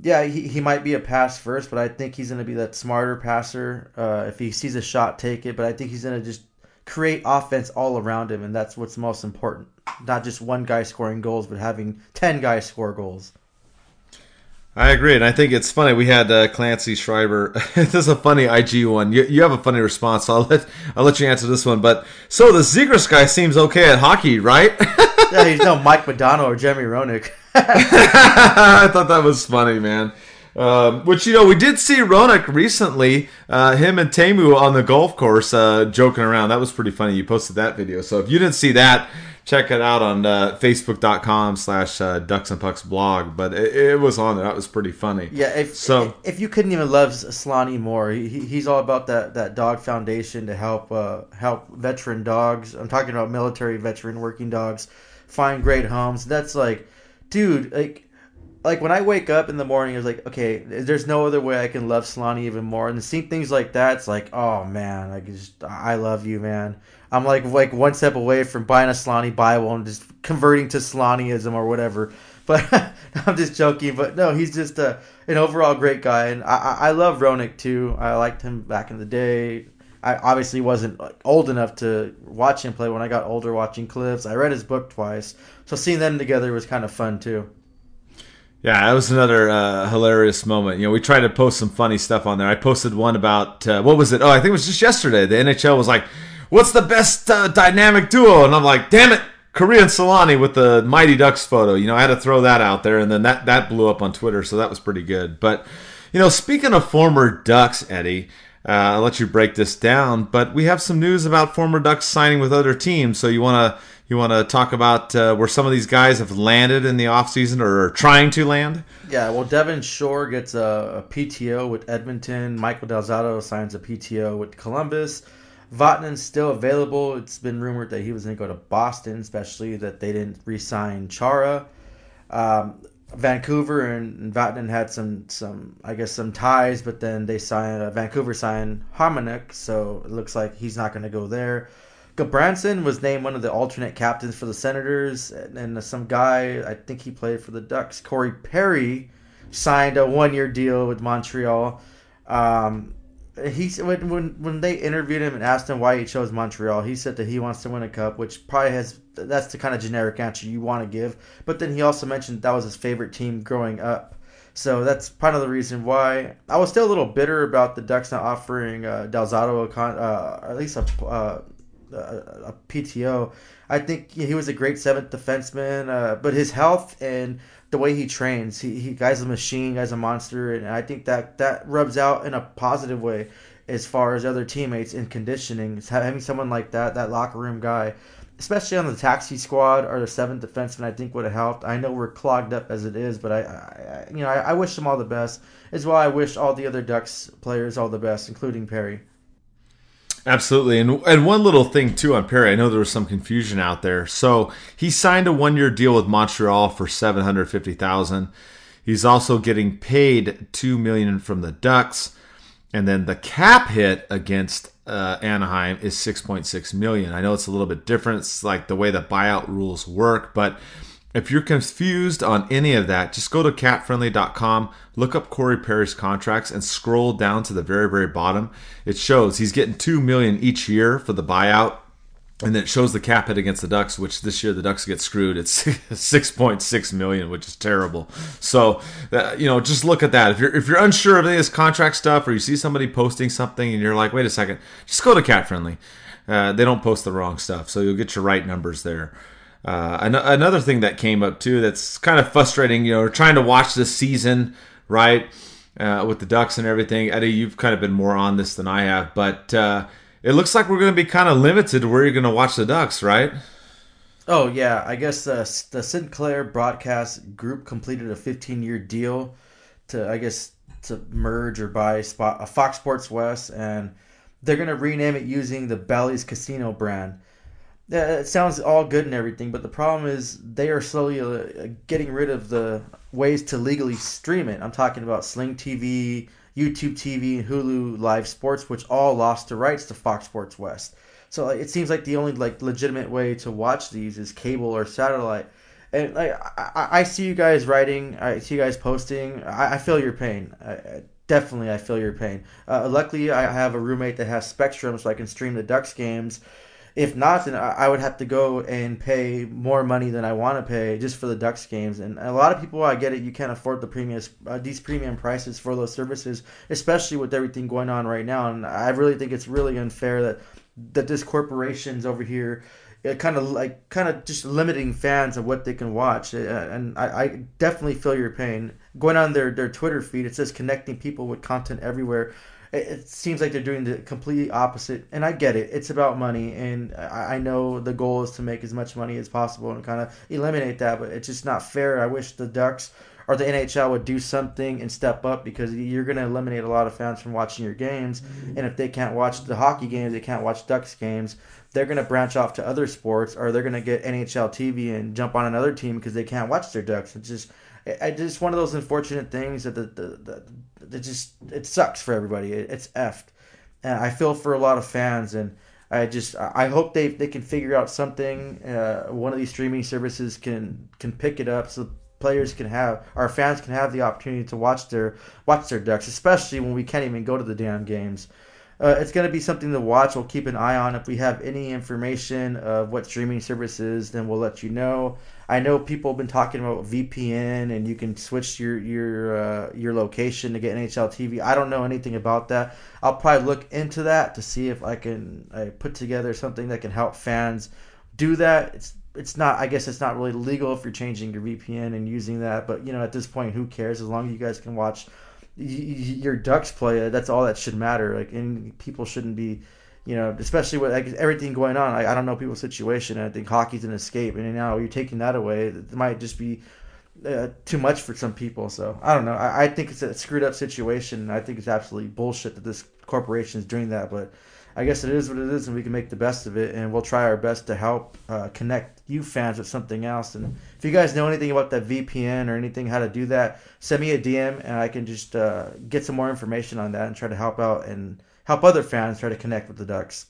yeah, he, he might be a pass first, but I think he's going to be that smarter passer. Uh, if he sees a shot, take it. But I think he's going to just create offense all around him, and that's what's most important. Not just one guy scoring goals, but having ten guys score goals. I agree, and I think it's funny. We had uh, Clancy Schreiber. [laughs] this is a funny IG one. You, you have a funny response, so I'll let I'll let you answer this one. But so the Zegras guy seems okay at hockey, right? [laughs] yeah, he's no Mike Modano or Jeremy Roenick. [laughs] I thought that was funny, man. Um, which you know, we did see Roenick recently. Uh, him and Teemu on the golf course uh, joking around. That was pretty funny. You posted that video. So if you didn't see that, check it out on uh, facebook.com slash uh, ducks and pucks blog but it, it, was on there. That was pretty funny. Yeah if, so if you couldn't even love Selanne more he, he's all about that, that dog foundation to help uh, help veteran dogs. I'm talking about military veteran working dogs find great homes. That's like dude like like when I wake up in the morning, it's like, okay, there's no other way I can love Selanne even more. And seeing things like that, it's like, oh man, like just, I love you, man. I'm like like one step away from buying a Selanne Bible and just converting to Slonnyism or whatever. [laughs] But [laughs] I'm just joking. But no, he's just a, an overall great guy, and I, I love Roenick too. I liked him back in the day. I obviously wasn't old enough to watch him play when I got older watching clips. I read his book twice, so seeing them together was kind of fun too. Yeah, that was another uh, hilarious moment. You know, we tried to post some funny stuff on there. I posted one about uh, what was it? Oh, I think it was just yesterday. The NHL was like, what's the best uh, dynamic duo? And I'm like, damn it, Kariya and Selanne with the Mighty Ducks photo. You know, I had to throw that out there, and then that that blew up on Twitter, so that was pretty good. But you know, speaking of former Ducks, Eddie, Uh, I'll let you break this down, but we have some news about former Ducks signing with other teams. So you want to you want to talk about uh, where some of these guys have landed in the offseason or are trying to land? Yeah, well, Devin Shore gets a, a PTO with Edmonton. Michael Del Zotto signs a PTO with Columbus. Vatanen's still available. It's been rumored that he was going to go to Boston, especially that they didn't re-sign Chara. Um, Vancouver and, and Vatanen had some some I guess some ties, but then they signed uh, Vancouver signed Hamonic, so it looks like he's not going to go there. Gudbranson was named one of the alternate captains for the Senators, and, and some guy I think he played for the Ducks, Corey Perry, signed a one-year deal with Montreal. Um, he when, when when they interviewed him and asked him why he chose Montreal, he said that he wants to win a cup, which probably has that's the kind of generic answer you want to give. But then he also mentioned that was his favorite team growing up. So that's part of the reason why I was still a little bitter about the Ducks not offering uh, Del Zotto a con, uh, at least a, uh, a, PTO. I think he was a great seventh defenseman, uh, but his health and the way he trains. He, he guy's a machine, guy's a monster, and I think that that rubs out in a positive way as far as other teammates in conditioning. Having someone like that, that locker room guy, especially on the taxi squad or the seventh defenseman, I think would have helped. I know we're clogged up as it is, but I, I you know, I, I wish them all the best. As well, I wish all the other Ducks players all the best, including Perry. Absolutely. And, and one little thing, too, on Perry, I know there was some confusion out there. So he signed a one year deal with Montreal for 750000 He's also getting paid 2 million from the Ducks. And then the cap hit against uh, Anaheim is 6.6 million. I know it's a little bit different. It's like the way the buyout rules work, but if you're confused on any of that, just go to capfriendly.com, look up Corey Perry's contracts, and scroll down to the very, very bottom. It shows he's getting two million each year for the buyout, and then it shows the cap hit against the Ducks, which this year the Ducks get screwed. It's [laughs] six point six million, which is terrible. So, uh, you know, just look at that. If you're if you're unsure of any of this contract stuff, or you see somebody posting something and you're like, wait a second, just go to Cap Friendly. Uh, they don't post the wrong stuff, so you'll get your right numbers there. Uh, an- another thing that came up too that's kind of frustrating, you know, trying to watch this season, right, uh, with the Ducks and everything. Eddie, you've kind of been more on this than I have, but uh, it looks like we're going to be kind of limited to where you're going to watch the Ducks, right? Oh yeah, I guess the the Sinclair broadcast group completed a 15 year deal to I guess to merge or buy Fox Sports West, and they're gonna rename it using the Bally's Casino brand it sounds all good and everything, but the problem is they are slowly uh, getting rid of the ways to legally stream it. I'm talking about Sling TV, YouTube TV, and Hulu Live Sports, which all lost the rights to Fox Sports West. So like, it seems like the only like legitimate way to watch these is cable or satellite. And like I, I see you guys writing, I see you guys posting. I, I feel your pain. I, definitely, I feel your pain. Uh, luckily, I have a roommate that has Spectrum, so I can stream the Ducks games if not, then I would have to go and pay more money than I want to pay just for the Ducks games. And a lot of people, I get it, you can't afford the premium uh, these premium prices for those services, especially with everything going on right now. And I really think it's really unfair that that this corporations over here kind of like kind of just limiting fans of what they can watch uh, and I, I, definitely feel your pain going on their, their twitter feed it says connecting people with content everywhere it seems like they're doing the completely opposite. And I get it; it's about money, and I know the goal is to make as much money as possible and kind of eliminate that. But it's just not fair. I wish the Ducks or the NHL would do something and step up because you're going to eliminate a lot of fans from watching your games. And if they can't watch the hockey games, they can't watch Ducks games. They're going to branch off to other sports, or they're going to get NHL TV and jump on another team because they can't watch their Ducks. It's just, it's just one of those unfortunate things that the, the, the it just it sucks for everybody. It, it's effed, and I feel for a lot of fans, and I just I hope they they can figure out something. Uh, one of these streaming services can can pick it up so players can have our fans can have the opportunity to watch their watch their ducks, especially when we can't even go to the damn games. Uh, it's going to be something to watch. We'll keep an eye on. If we have any information of what streaming services, then we'll let you know. I know people have been talking about VPN and you can switch your your uh, your location to get NHL TV. I don't know anything about that. I'll probably look into that to see if I can I put together something that can help fans do that. It's it's not I guess it's not really legal if you're changing your VPN and using that, but you know at this point who cares as long as you guys can watch your Ducks play. That's all that should matter. Like, and people shouldn't be, you know, especially with like everything going on. I, I don't know people's situation. I think hockey's an escape, and now you're taking that away. It might just be uh, too much for some people. So I don't know. I, I think it's a screwed up situation. I think it's absolutely bullshit that this corporation is doing that. But I guess it is what it is, and we can make the best of it. And we'll try our best to help uh, connect you fans with something else. And if you guys know anything about that VPN or anything, how to do that, send me a DM, and I can just uh, get some more information on that and try to help out and help other fans try to connect with the Ducks.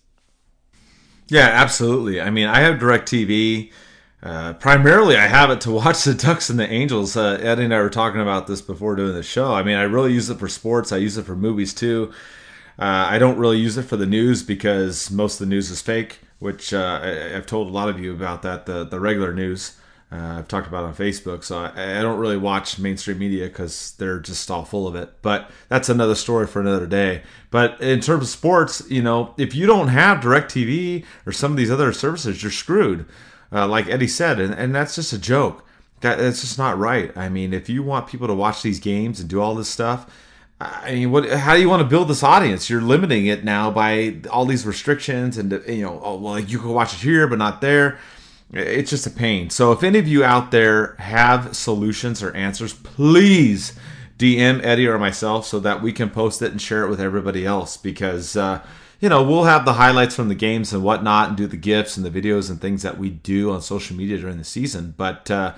Yeah, absolutely. I mean, I have DirecTV. Uh, primarily, I have it to [laughs] watch the Ducks and the Angels. Uh, Eddie and I were talking about this before doing the show. I mean, I really use it for sports. I use it for movies too. Uh, I don't really use it for the news because most of the news is fake, which uh, I, have told a lot of you about that. The the regular news uh, I've talked about on Facebook, so I, I don't really watch mainstream media because they're just all full of it. But that's another story for another day. But in terms of sports, you know, if you don't have DirecTV or some of these other services, you're screwed. Uh, like Eddie said, and, and that's just a joke. That, that's just not right. I mean, if you want people to watch these games and do all this stuff, I mean, what? How do you want to build this audience? You're limiting it now by all these restrictions, and you know, oh well, you can watch it here, but not there. It's just a pain. So, if any of you out there have solutions or answers, please DM Eddie or myself so that we can post it and share it with everybody else. Because uh, you know, we'll have the highlights from the games and whatnot, and do the gifs and the videos and things that we do on social media during the season, but. Uh,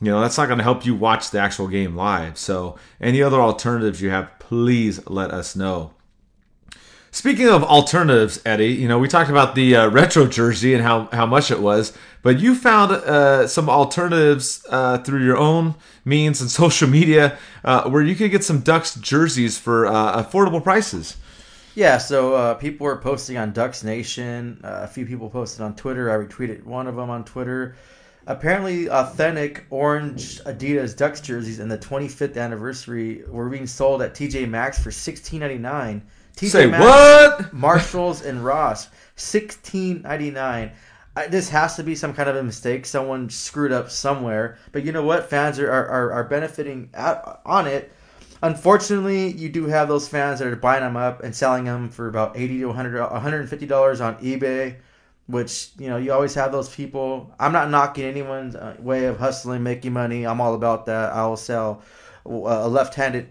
you know, that's not going to help you watch the actual game live. So, any other alternatives you have, please let us know. Speaking of alternatives, Eddie, you know, we talked about the uh, retro jersey and how, how much it was, but you found uh, some alternatives uh, through your own means and [laughs] social media uh, where you could get some Ducks jerseys for uh, affordable prices. Yeah, so uh, people were posting on Ducks Nation. a few people posted on Twitter. I retweeted one of them on Twitter apparently authentic orange Adidas Ducks jerseys in the 25th anniversary were being sold at TJ Maxx for 16.99. TJ Say Maxx, what? [laughs] Marshalls and Ross 16.99. this has to be some kind of a mistake. Someone screwed up somewhere. But you know what? Fans are, are, are benefiting at, on it. Unfortunately, you do have those fans that are buying them up and selling them for about 80 to 100 $150 on eBay which you know you always have those people. I'm not knocking anyone's uh, way of hustling making money. I'm all about that. I'll sell a left-handed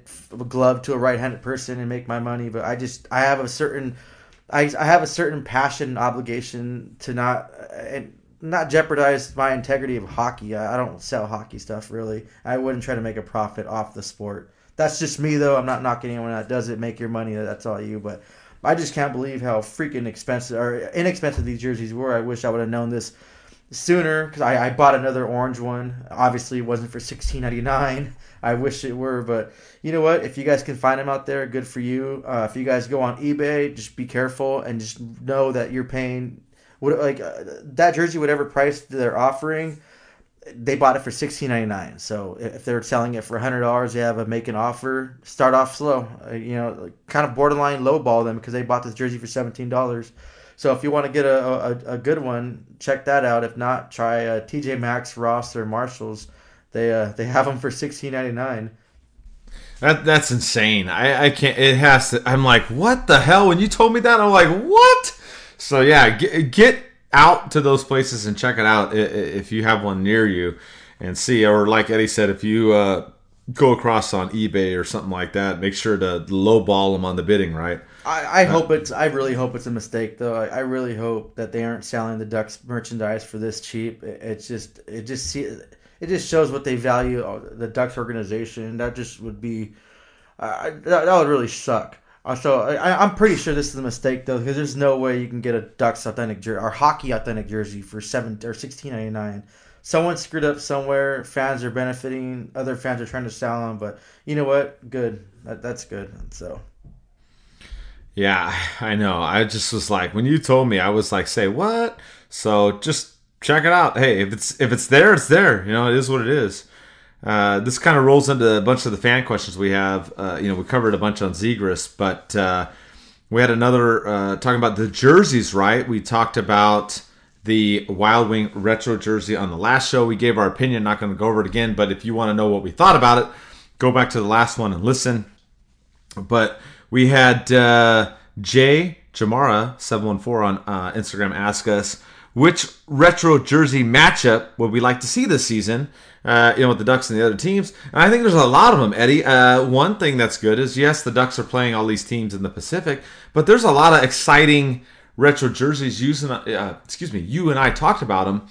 glove to a right-handed person and make my money. But i just i have a certain i, I have a certain passion obligation to not and not jeopardize my integrity of hockey. I, I don't sell hockey stuff really. I wouldn't try to make a profit off the sport. That's just me though. I'm not knocking anyone that does it make your money? That's all you. But I just can't believe how freaking expensive or inexpensive these jerseys were. I wish I would have known this sooner because I, I bought another orange one. Obviously, it wasn't for sixteen ninety nine. [laughs] I wish it were, but you know what? If you guys can find them out there, good for you. Uh, if you guys go on eBay, just be careful and just know that you're paying what like uh, that jersey, whatever price they're offering they bought it for sixteen ninety nine. So if they're selling it for hundred dollars, they have a make an offer. Start off slow, uh, you know, kind of borderline lowball them because they bought this jersey for seventeen dollars. So if you want to get a, a, a, good one, check that out. If not, try uh, TJ Maxx, Ross, or Marshalls. They uh, they have them for sixteen ninety nine. That that's insane. I I can't. It has to. I'm like, what the hell? When you told me that, I'm like, what? So yeah, get, get out to those places and check it out if you have one near you and see. Or like Eddie said, if you uh, go across on eBay or something like that, make sure to lowball them on the bidding, right? I, I hope it's. I really hope it's a mistake, though. I, I, really hope that they aren't selling the Ducks merchandise for this cheap. It, it's just, it just see, it just shows what they value uh, the Ducks organization. That just would be, uh, that, that would really suck. Uh, so I, am pretty sure this is a mistake though, because there's no way you can get a Ducks authentic jersey or hockey authentic jersey for seven or sixteen ninety nine. Someone screwed up somewhere. Fans are benefiting. Other fans are trying to sell them, but you know what? Good. That, that's good. So. Yeah, I know. I just was like, when you told me, I was like, say what? So just check it out. Hey, if it's if it's there, it's there. You know, it is what it is. Uh, this kind of rolls into a bunch of the fan questions we have. Uh, you know, we covered a bunch on Zegras, but uh, we had another uh, talking about the jerseys, right? We talked about the Wild Wing retro jersey on the last show. We gave our opinion, not going to go over it again, but if you want to know what we thought about it, go back to the last one and listen. But we had uh, Jay Jamara seven one four on uh, Instagram ask us which retro jersey matchup would we like to see this season. Uh, you know, with the Ducks and the other teams, and I think there's a lot of them, Eddie. Uh, one thing that's good is yes, the Ducks are playing all these teams in the Pacific, but there's a lot of exciting retro jerseys. Using, uh, excuse me, you and I talked about them.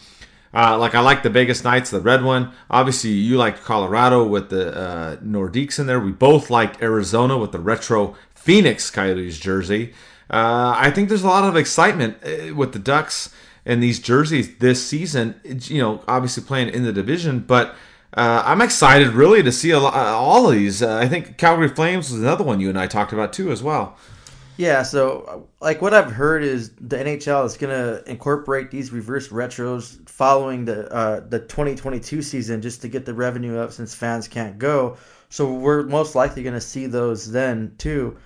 Uh, like I like the Vegas Knights, the red one. Obviously, you liked Colorado with the uh, Nordiques in there. We both liked Arizona with the retro Phoenix Coyotes jersey. Uh, I think there's a lot of excitement with the Ducks and these jerseys this season. You know, obviously playing in the division, but uh, I'm excited really to see lot, all of these. Uh, I think Calgary Flames was another one you and I talked about too as well. Yeah, so like what I've heard is the NHL is going to incorporate these reverse retros following the uh, the 2022 season just to get the revenue up since fans can't go. So we're most likely going to see those then too.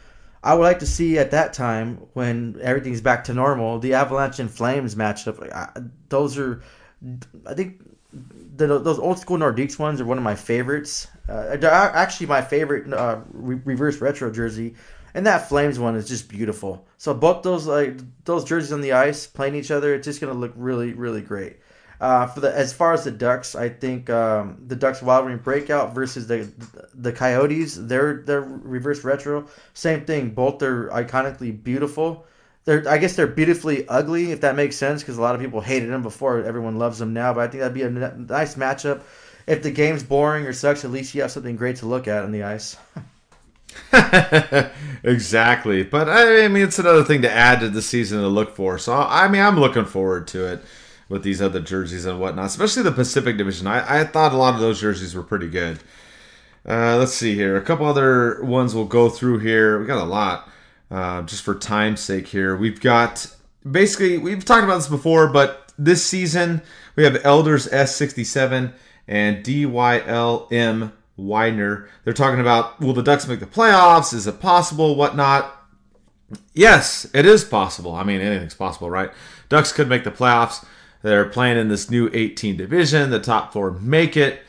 I would like to see at that time when everything's back to normal the Avalanche and Flames matchup. those are, I think, the, those old school Nordiques ones are one of my favorites. Uh, actually, my favorite uh, re- reverse retro jersey and that Flames one is just beautiful. So both those like those jerseys on the ice playing each other, it's just gonna look really really great. Uh, for the as far as the Ducks, I think um, the Ducks Wild Wing breakout versus the the Coyotes, they're they're reverse retro. Same thing. Both are iconically beautiful. They're I guess they're beautifully ugly if that makes sense because a lot of people hated them before. Everyone loves them now, but I think that'd be a nice matchup. If the game's boring or sucks, at least you have something great to look at on the ice. [laughs] exactly. But I mean, it's another thing to add to the season to look for. So I mean, I'm looking forward to it with these other jerseys and whatnot, especially the Pacific Division. I, I thought a lot of those jerseys were pretty good. Uh, let's see here. A couple other ones we'll go through here. We got a lot. Uh, just for time's sake here, we've got basically we've talked about this before, but this season we have Elders S67 and DYLM Widener. They're talking about will the Ducks make the playoffs? Is it possible? Whatnot? Yes, it is possible. I mean, anything's possible, right? Ducks could make the playoffs. They're playing in this new 18 division. The top four make it.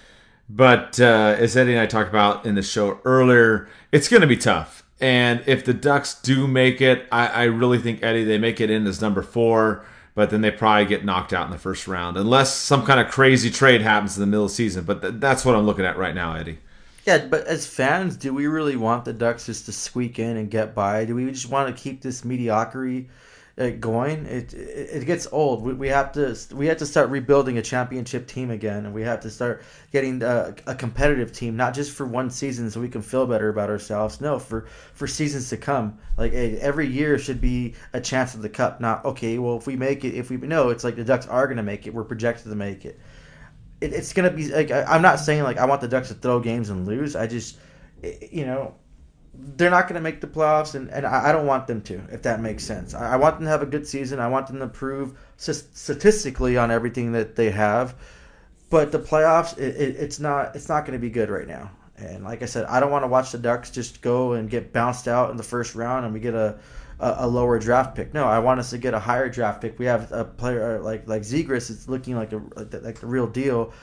But uh, as Eddie and I talked about in the show earlier, it's going to be tough. And if the Ducks do make it, I, I really think, Eddie, they make it in as number four but then they probably get knocked out in the first round unless some kind of crazy trade happens in the middle of the season. But th- that's what I'm looking at right now, Eddie. Yeah, but as fans, do we really want the Ducks just to squeak in and get by? Do we just want to keep this mediocrity going. It, it, gets old. We, we have to we have to start rebuilding a championship team again, and we have to start getting a, a, competitive team, not just for one season so we can feel better about ourselves. No, for for seasons to come. Like eh, every year should be a chance at the cup. Not okay. Well, if we make it, if we no, it's like the Ducks are going to make it. We're projected to make it. it it's going to be like I, I'm not saying like I want the Ducks to throw games and lose. I just eh, you know they're not going to make the playoffs, and, and I, don't want them to, if that makes sense. I, I, want them to have a good season. I want them to improve statistically on everything that they have. But the playoffs, it, it, it's not it's not going to be good right now. And like I said, I don't want to watch the Ducks just go and get bounced out in the first round, and we get a a, a lower draft pick. No, I want us to get a higher draft pick. We have a player like like Zegras. It's looking like a like the real deal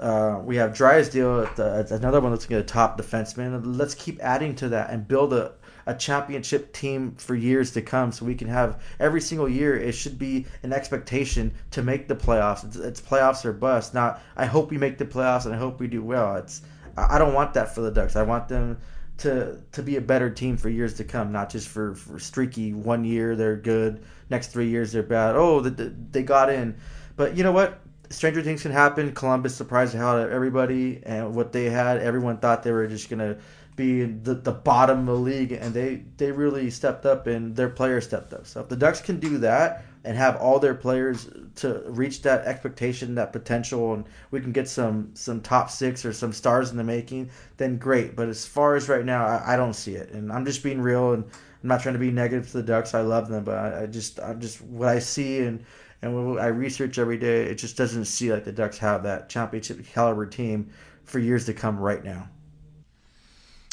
uh, we have Drysdale, at another one that's going to top defenseman. Let's keep adding to that and build a, a championship team for years to come so we can have every single year it should be an expectation to make the playoffs. It's, it's, playoffs or bust not i hope we make the playoffs and i hope we do well. It's i don't want that for the ducks. I want them to to be a better team for years to come not just for, for streaky one year they're good next three years they're bad. Oh the, the, they got in. But you know what stranger things can happen. Columbus surprised the hell out of everybody, and what they had, everyone thought they were just gonna be the, the bottom of the league, and they they really stepped up, and their players stepped up. So if the Ducks can do that and have all their players to reach that expectation, that potential, and we can get some some top six or some stars in the making, then great. But as far as right now, I, I don't see it, and I'm just being real and. I'm not trying to be negative to the Ducks. I love them, but I, I just, I'm just what I see and and when I research every day, it just doesn't see like the Ducks have that championship caliber team for years to come right now.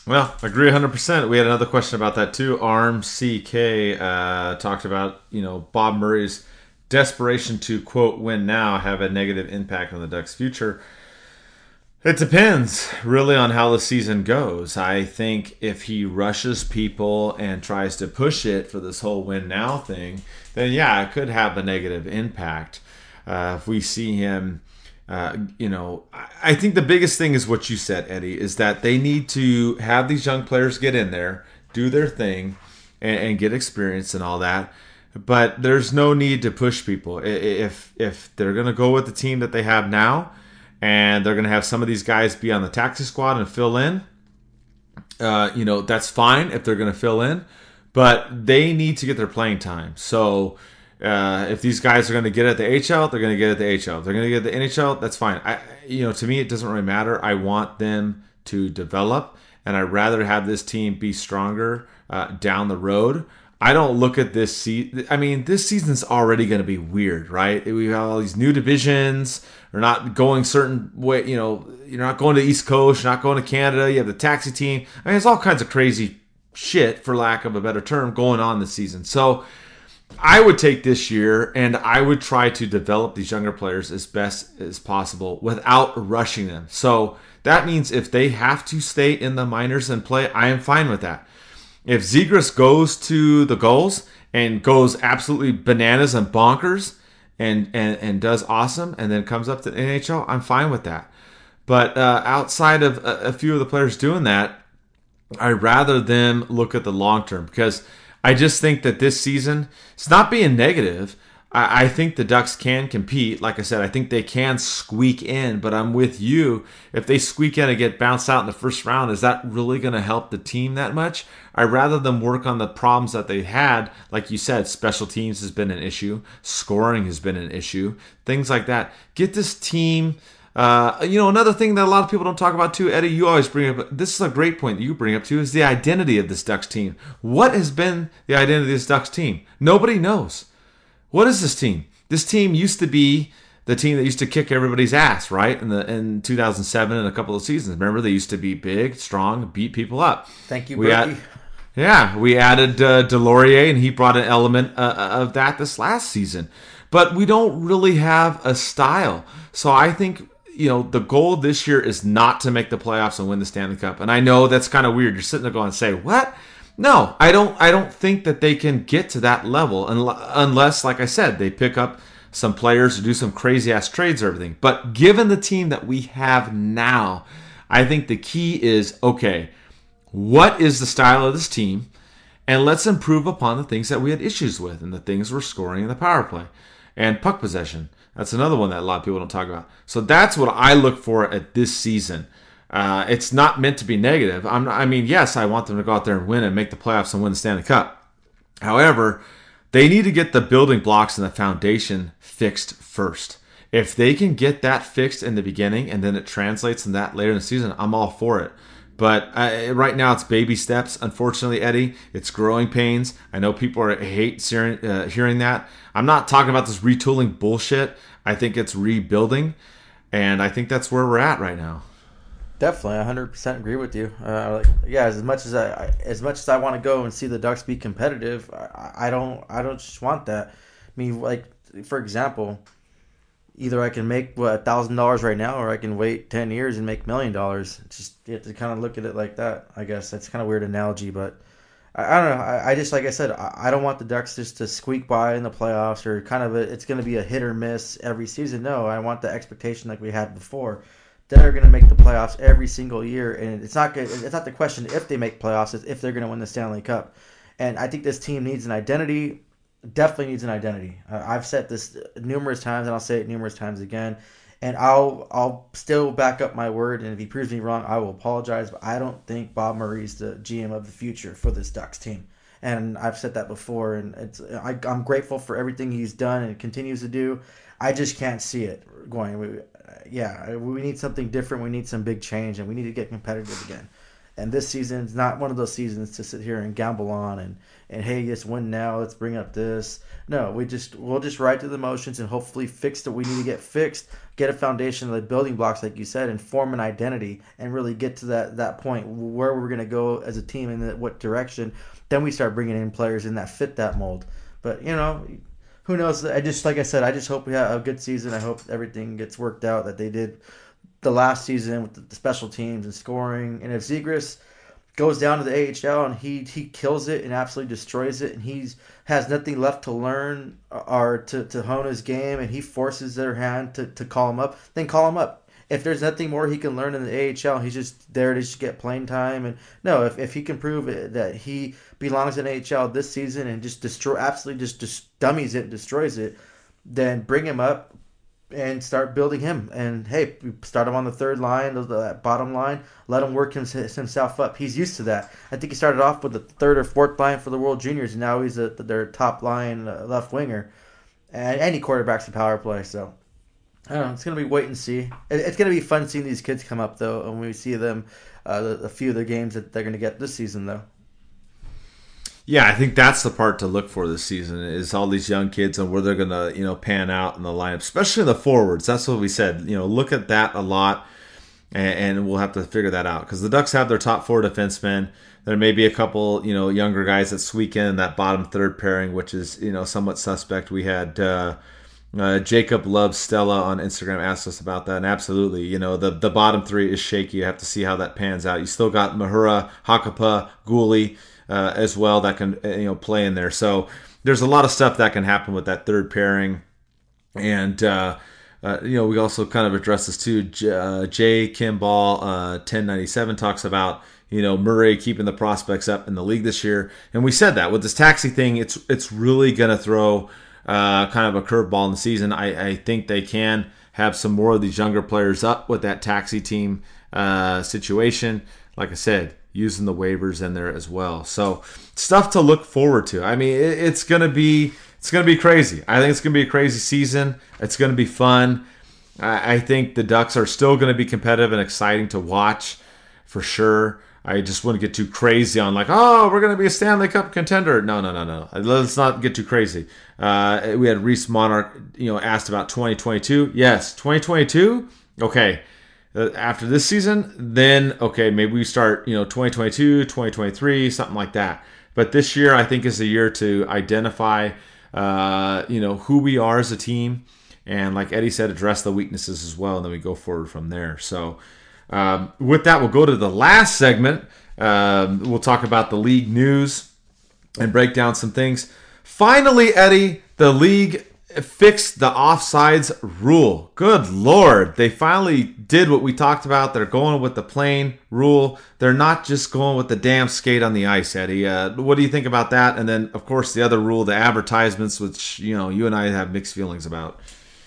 Well, agree 100%. We had another question about that too. Arm CK uh, talked about, you know, Bob Murray's desperation to, quote, win now have a negative impact on the Ducks' future. It depends really on how the season goes. I think if he rushes people and tries to push it for this whole win now thing, then yeah, it could have a negative impact. Uh, if we see him, uh, you know, I think the biggest thing is what you said, Eddie, is that they need to have these young players get in there, do their thing, and, and get experience and all that. But there's no need to push people. If if they're gonna go with the team that they have now and they're going to have some of these guys be on the taxi squad and fill in. Uh, you know, that's fine if they're going to fill in, but they need to get their playing time. So uh, if these guys are going to get at the AHL, they're going to get at the AHL. If they're going to get at the NHL, that's fine. I, you know, to me, it doesn't really matter. I want them to develop, and I'd rather have this team be stronger uh, down the road I don't look at this season. I mean, this season's already going to be weird, right? We have all these new divisions. We're not going certain way. You know, you're not going to East Coast. You're not going to Canada. You have the taxi team. I mean, there's all kinds of crazy shit, for lack of a better term, going on this season. So, I would take this year and I would try to develop these younger players as best as possible without rushing them. So that means if they have to stay in the minors and play, I am fine with that. If Zegras goes to the Gulls and goes absolutely bananas and bonkers and, and, and does awesome and then comes up to the NHL, I'm fine with that. But uh, outside of a, a few of the players doing that, I'd rather them look at the long term because I just think that this season, it's not being negative. I, I think the Ducks can compete. Like I said, I think they can squeak in, but I'm with you. If they squeak in and get bounced out in the first round, is that really going to help the team that much? I'd rather them work on the problems that they had. Like you said, special teams has been an issue, scoring has been an issue, things like that. Get this team. Uh, you know, another thing that a lot of people don't talk about too, Eddie, you always bring up, this is a great point that you bring up too, is the identity of this Ducks team. What has been the identity of this Ducks team? Nobody knows. What is this team? This team used to be the team that used to kick everybody's ass, right? In the in 2007 and a couple of seasons. Remember, they used to be big, strong, beat people up. Thank you, we Yeah, we added uh, Deslauriers, and he brought an element uh, uh, of that this last season. But we don't really have a style. So I think you know the goal this year is not to make the playoffs and win the Stanley Cup. And I know that's kind of weird. You're sitting there going, "Say what?" No, I don't. I don't think that they can get to that level unless, like I said, they pick up some players to do some crazy ass trades or everything. But given the team that we have now, I think the key is okay. What is the style of this team? And let's improve upon the things that we had issues with and the things we're scoring in the power play and puck possession. That's another one that a lot of people don't talk about. So that's what I look for at this season. Uh, it's not meant to be negative. I'm, I mean, yes, I want them to go out there and win and make the playoffs and win the Stanley Cup. However, they need to get the building blocks and the foundation fixed first. If they can get that fixed in the beginning and then it translates in that later in the season, I'm all for it. But uh, right now, it's baby steps. Unfortunately, Eddie, it's growing pains. I know people are hate hearing, uh, hearing that. I'm not talking about this retooling bullshit. I think it's rebuilding, and I think that's where we're at right now. Definitely, hundred percent agree with you. Uh, like, yeah, as much as I, as much as I want to go and see the Ducks be competitive, I, I don't, I don't just want that. I mean, like for example, either I can make what thousand dollars right now, or I can wait ten years and make million dollars. Just you have to kind of look at it like that. I guess that's kind of weird analogy, but I, I don't know. I, I, just like I said, I, I, don't want the Ducks just to squeak by in the playoffs or kind of a, it's going to be a hit or miss every season. No, I want the expectation like we had before that are going to make the playoffs every single year, and it's not good. It's not the question if they make playoffs; it's if they're going to win the Stanley Cup. And I think this team needs an identity. Definitely needs an identity. I've said this numerous times, and I'll say it numerous times again. And I'll I'll still back up my word. And if he proves me wrong, I will apologize. But I don't think Bob Murray's the GM of the future for this Ducks team. And I've said that before, and it's I, I'm grateful for everything he's done and continues to do. I just can't see it going yeah, we need something different. We need some big change, and we need to get competitive again. And this season is not one of those seasons to sit here and gamble on and and hey, let's win now. Let's bring up this. No, we just we'll just ride through the motions and hopefully fix what we need to get fixed. Get a foundation of the building blocks, like you said, and form an identity, and really get to that that point where we're gonna go as a team and what direction. Then we start bringing in players in that fit that mold. But you know, who knows? I just like I said, I just hope we have a good season. I hope everything gets worked out that they did the last season with the, special teams and scoring. And if Zegras goes down to the AHL and he he kills it and absolutely destroys it, and he's has nothing left to learn or to, to hone his game, and he forces their hand to, to call him up, then call him up. If there's nothing more he can learn in the AHL, he's just there to just get playing time. And no, if, if he can prove that he belongs in AHL this season and just destroy, absolutely just, just dummies it, destroys it, then bring him up, and start building him. And hey, start him on the third line, the bottom line. Let him work himself up. He's used to that. I think he started off with the third or fourth line for the World Juniors, and now he's a, their top line uh, left winger. And any quarterback's a power play, so Don't know. It's gonna be wait and see. It's gonna be fun seeing these kids come up though, and we see them uh, a few of the games that they're gonna get this season though. Yeah, I think that's the part to look for this season is all these young kids and where they're gonna you know pan out in the lineup, especially the forwards. That's what we said. You know, look at that a lot, and, and we'll have to figure that out because the Ducks have their top four defensemen. There may be a couple you know younger guys that squeak in that bottom third pairing, which is you know somewhat suspect. We had. Uh, uh, Jacob loves Stella on Instagram asked us about that, and absolutely, you know the the bottom three is shaky. You have to see how that pans out. You still got Mahura, Hakanpää, Guhle, uh, as well that can uh, you know play in there. So there's a lot of stuff that can happen with that third pairing, and uh, uh, you know we also kind of address this too. J- uh, Jay Kimball, 1097 uh, talks about you know Murray keeping the prospects up in the league this year, and we said that with this taxi thing, it's it's really going to throw kind of a curveball in the season. I, I think they can have some more of these younger players up with that taxi team uh, situation. Like I said, using the waivers in there as well. So stuff to look forward to. I mean, it, it's gonna be it's gonna be crazy. I think it's gonna be a crazy season. It's gonna be fun. I, I think the Ducks are still gonna be competitive and exciting to watch for sure. I just wouldn't get too crazy on like, oh, we're going to be a Stanley Cup contender. No, no, no, no. Let's not get too crazy. Uh, we had Reese Monarch, you know, asked about 2022. Yes, 2022. Okay, uh, after this season, then okay, maybe we start, you know, 2022, 2023, something like that. But this year, I think is a year to identify, uh, you know, who we are as a team, and like Eddie said, address the weaknesses as well, and then we go forward from there. So, um, with that, we'll go to the last segment. Um, we'll talk about the league news and break down some things. Finally, Eddie, the league fixed the offsides rule. Good lord, they finally did what we talked about. They're going with the plane rule. They're not just going with the damn skate on the ice, Eddie. Uh, what do you think about that? And then, of course, the other rule, the advertisements, which you know you and I have mixed feelings about.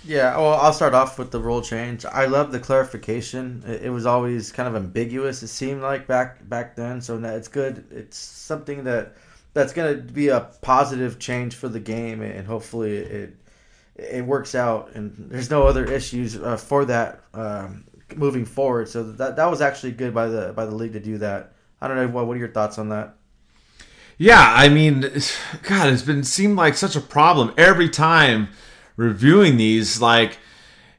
Yeah, well, I'll start off with the rule change. I love the clarification. It, was always kind of ambiguous. It seemed like back back then, so it's good. It's something that that's going to be a positive change for the game, and hopefully it it works out, and there's no other issues uh, for that um, moving forward. So that that was actually good by the by the league to do that. I don't know what what are your thoughts on that? Yeah, I mean, [sighs] God, it's been seemed like such a problem every time reviewing these. Like,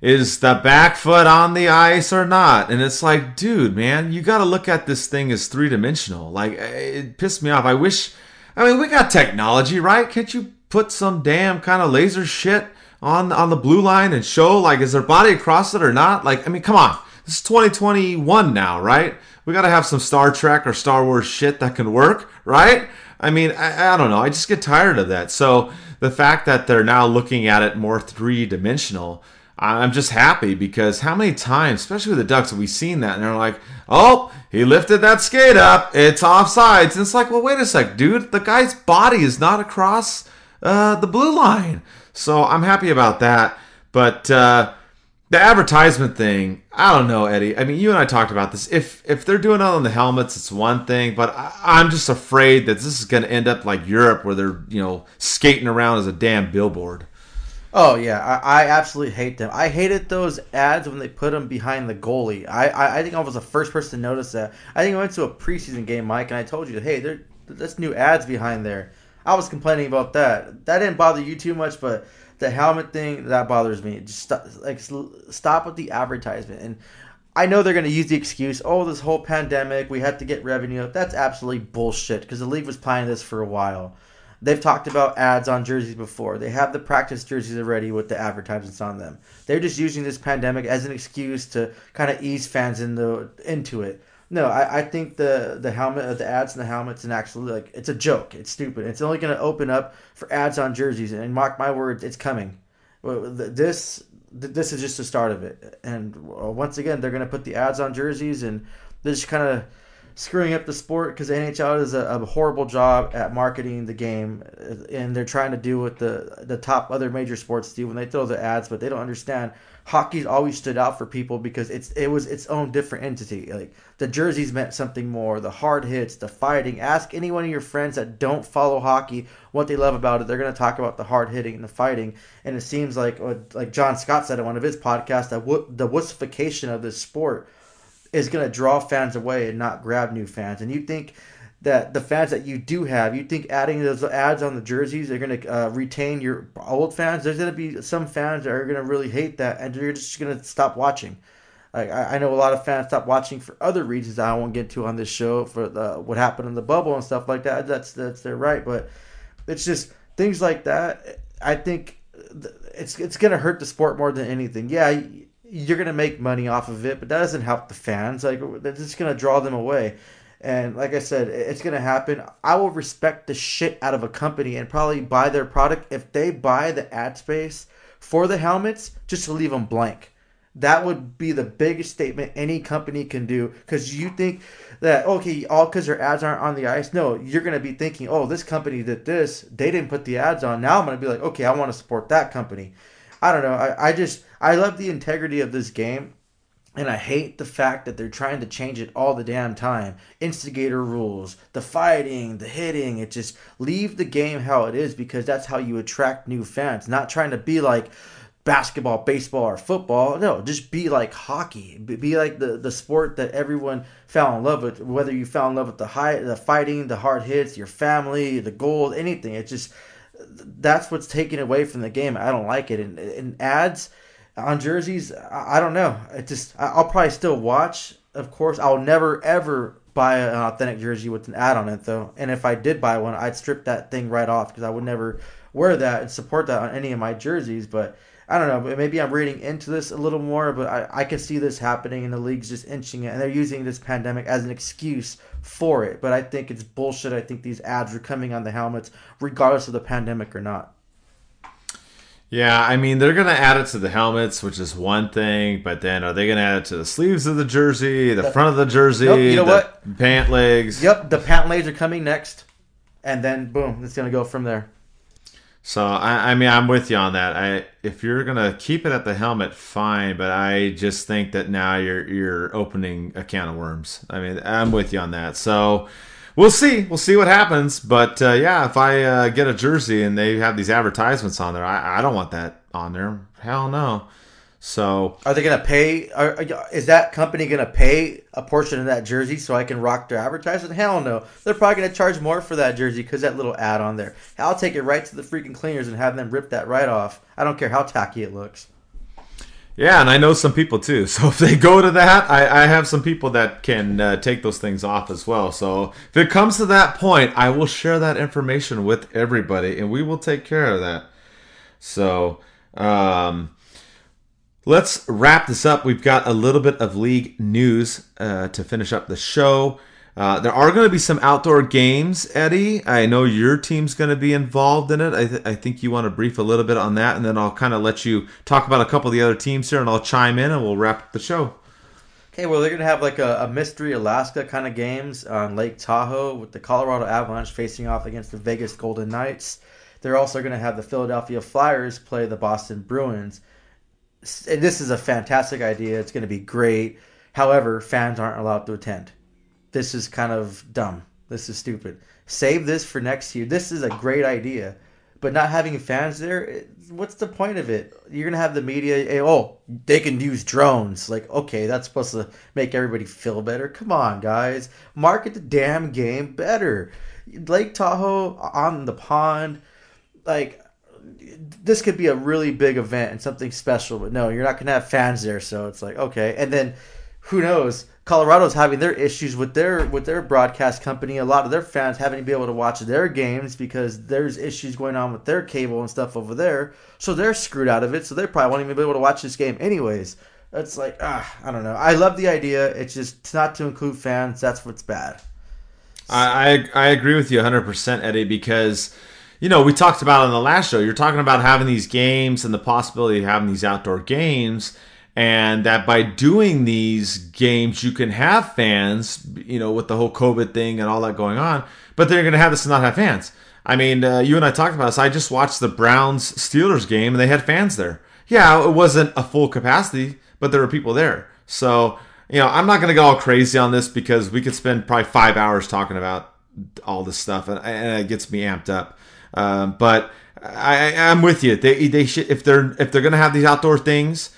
is the back foot on the ice or not? And it's like, dude, man, you got to look at this thing as three dimensional. Like, eh, it pissed me off. I wish. I mean, we got technology, right? Can't you put some damn kind of laser shit on on the blue line and show like is their body across it or not? Like, I mean, come on. This is 2021 now, right? We got to have some Star Trek or Star Wars shit that can work, right? I mean, I, I, don't know. I just get tired of that. So the fact that they're now looking at it more three dimensional, I'm just happy because how many times, especially with the Ducks, have we seen that? And they're like, oh, he lifted that skate up. It's offsides. And it's like, well, wait a sec, dude. The guy's body is not across uh, the blue line. So I'm happy about that. But uh, the advertisement thing, I don't know, Eddie. I mean, you and I talked about this. If if they're doing it on the helmets, it's one thing. But I, am just afraid that this is going to end up like Europe, where they're you know skating around as a damn billboard. Oh yeah, I, I, absolutely hate them. I hated those ads when they put them behind the goalie. I, I, I think I was the first person to notice that. I think I went to a preseason game, Mike, and I told you, hey, there, there's new ads behind there. I was complaining about that. That didn't bother you too much, but the helmet thing that bothers me. Just like stop with the advertisement. And I know they're going to use the excuse, oh, this whole pandemic, we had to get revenue. That's absolutely bullshit because the league was planning this for a while. They've talked about ads on jerseys before. They have the practice jerseys already with the advertisements on them. They're just using this pandemic as an excuse to kind of ease fans in the, into it. No, I, I think the the helmet, uh, the ads and the helmets, and actually like it's a joke. It's stupid. It's only going to open up for ads on jerseys, and mark my words, it's coming. This this is just the start of it, and uh, once again, they're going to put the ads on jerseys, and they're kind of screwing up the sport because NHL does a, a, horrible job at marketing the game, and they're trying to do what the the top other major sports do when they throw the ads, but they don't understand. Hockey's always stood out for people because it's it was its own different entity. Like the jerseys meant something more, the hard hits, the fighting. Ask any one of your friends that don't follow hockey what they love about it. They're going to talk about the hard hitting and the fighting. And it seems like like John Scott said in one of his podcasts that the wussification of this sport is going to draw fans away and not grab new fans. And you think that the fans that you do have, you think adding those ads on the jerseys are going to uh, retain your old fans? There's going to be some fans that are going to really hate that, and you're just going to stop watching. Like I, know a lot of fans stop watching for other reasons I won't get to on this show for the what happened in the bubble and stuff like that. That's that's their right, but it's just things like that. I think it's it's going to hurt the sport more than anything. Yeah, you're gonna make money off of it, but that doesn't help the fans. Like that's just gonna draw them away. And like I said, it's gonna happen. I will respect the shit out of a company and probably buy their product if they buy the ad space for the helmets just to leave them blank. That would be the biggest statement any company can do because you think that okay, all because their ads aren't on the ice. No, you're gonna be thinking, oh, this company did this. They didn't put the ads on. Now I'm gonna be like, okay, I want to support that company. I don't know. I, I just I love the integrity of this game. And I hate the fact that they're trying to change it all the damn time. Instigator rules, the fighting, the hitting. It just leave the game how it is because that's how you attract new fans. Not trying to be like basketball, baseball, or football. No, just be like hockey. Be like the, the sport that everyone fell in love with. Whether you fell in love with the high, the fighting, the hard hits, your family, the gold, anything. It's just that's what's taken away from the game. I don't like it. And, and ads on jerseys, I, I don't know. It just I'll probably still watch. Of course, I'll never ever buy an authentic jersey with an ad on it though. And if I did buy one, I'd strip that thing right off because I would never wear that and support that on any of my jerseys. But I don't know. Maybe I'm reading into this a little more, but I, I can see this happening, and the league's just inching it, and they're using this pandemic as an excuse for it. But I think it's bullshit. I think these ads are coming on the helmets, regardless of the pandemic or not. Yeah, I mean they're gonna add it to the helmets, which is one thing, but then are they gonna add it to the sleeves of the jersey, the, the front of the jersey, nope, you know what? pant legs? Yep, the pant legs are coming next, and then boom, it's gonna go from there. So I, I mean, I'm with you on that. I if you're gonna keep it at the helmet, fine. But I just think that now you're you're opening a can of worms. I mean, I'm with you on that. So we'll see. We'll see what happens. But uh, yeah, if I uh, get a jersey and they have these advertisements on there, I, I don't want that on there. Hell no. So, are they going to pay? Are, is that company going to pay a portion of that jersey so I can rock their advertising? Hell no. They're probably going to charge more for that jersey because that little ad on there. I'll take it right to the freaking cleaners and have them rip that right off. I don't care how tacky it looks. Yeah, and I know some people too. [laughs] So if they go to that, I, I have some people that can uh, take those things off as well. So if it comes to that point, I will share that information with everybody, and we will take care of that. So. Um, Let's wrap this up. We've got a little bit of league news uh, to finish up the show. Uh, there are going to be some outdoor games, Eddie. I know your team's going to be involved in it. I, th- I think you want to brief a little bit on that, and then I'll kind of let you talk about a couple of the other teams here, and I'll chime in, and we'll wrap up the show. Okay, well, they're going to have like a, a mystery Alaska kind of games on Lake Tahoe with the Colorado Avalanche facing off against the Vegas Golden Knights. They're also going to have the Philadelphia Flyers play the Boston Bruins this is a fantastic idea. It's going to be great. However, fans aren't allowed to attend. This is kind of dumb. This is stupid. Save this for next year. This is a great idea, but not having fans there, what's the point of it? You're gonna have the media. Hey, oh, they can use drones. Like, okay, that's supposed to make everybody feel better. Come on, guys, market the damn game better. Lake Tahoe on the pond, like this could be a really big event and something special, but no, you're not gonna have fans there, so it's like okay. And then who knows? Colorado's having their issues with their with their broadcast company. A lot of their fans having to be able to watch their games because there's issues going on with their cable and stuff over there. So they're screwed out of it. So they probably won't even be able to watch this game anyways. It's like ah, I don't know. I love the idea. It's just not to include fans. That's what's bad. I I, I agree with you 100, percent Eddie, because you know we talked about on the last show. You're talking about having these games and the possibility of having these outdoor games and that by doing these games you can have fans you know with the whole covid thing and all that going on but they're going to have this and not have fans. I mean uh, you and i talked about this. I just watched the browns steelers game and they had fans there. Yeah it wasn't a full capacity but there were people there. So you know i'm not going to go all crazy on this because we could spend probably five hours talking about all this stuff and, and it gets me amped up. Um, but I, i'm with you. They, they should if they're if they're going to have these outdoor things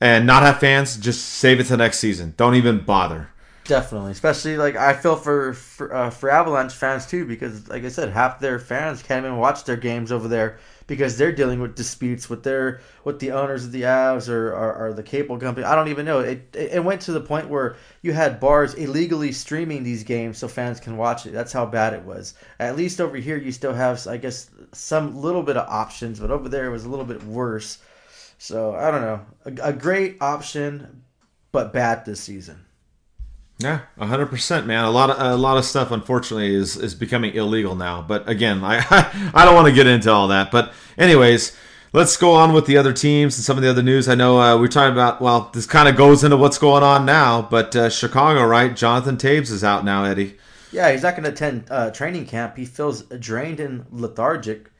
and not have fans, just save it to next season. Don't even bother. Definitely, especially like I feel for for, uh, for Avalanche fans too, because like I said, half their fans can't even watch their games over there because they're dealing with disputes with their with the owners of the Avs or, or, or the cable company. I don't even know. It, it it went to the point where you had bars illegally streaming these games so fans can watch it. That's how bad it was. At least over here, you still have I guess some little bit of options, but over there it was a little bit worse. So I don't know. A, a great option, but bad this season. Yeah, hundred percent, man. A lot of a lot of stuff, unfortunately, is is becoming illegal now. But again, I [laughs] I don't want to get into all that. But anyways, let's go on with the other teams and some of the other news. I know uh, we're talking about. Well, this kind of goes into what's going on now. But uh, Chicago, right? Jonathan Toews is out now, Eddie. Yeah, he's not going to attend uh, training camp. He feels drained and lethargic.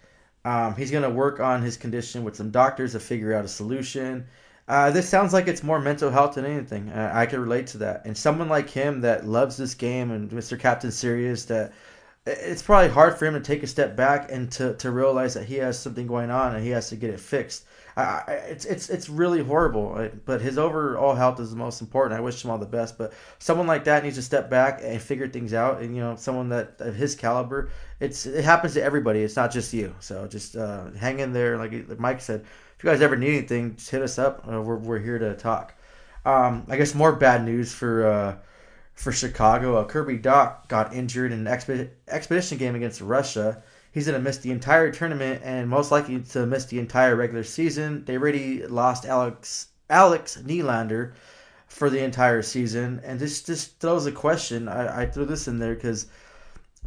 Um, he's going to work on his condition with some doctors to figure out a solution. Uh, this sounds like it's more mental health than anything. Uh, I can relate to that. And someone like him that loves this game and Mr. Captain Serious, that it's probably hard for him to take a step back and to, to realize that he has something going on and he has to get it fixed. I, it's it's it's really horrible. But his overall health is the most important. I wish him all the best. But someone like that needs to step back and figure things out. And you know, someone that of his caliber, it's it happens to everybody. It's not just you. So just uh, hang in there. Like Mike said, if you guys ever need anything, just hit us up. Uh, we're we're here to talk. Um, I guess more bad news for. Uh, for Chicago, uh, Kirby Dach got injured in an expedition game against Russia he's going to miss the entire tournament and most likely to miss the entire regular season. They already lost Alex Alex Nylander for the entire season, and this just throws a question. I, I threw this in there because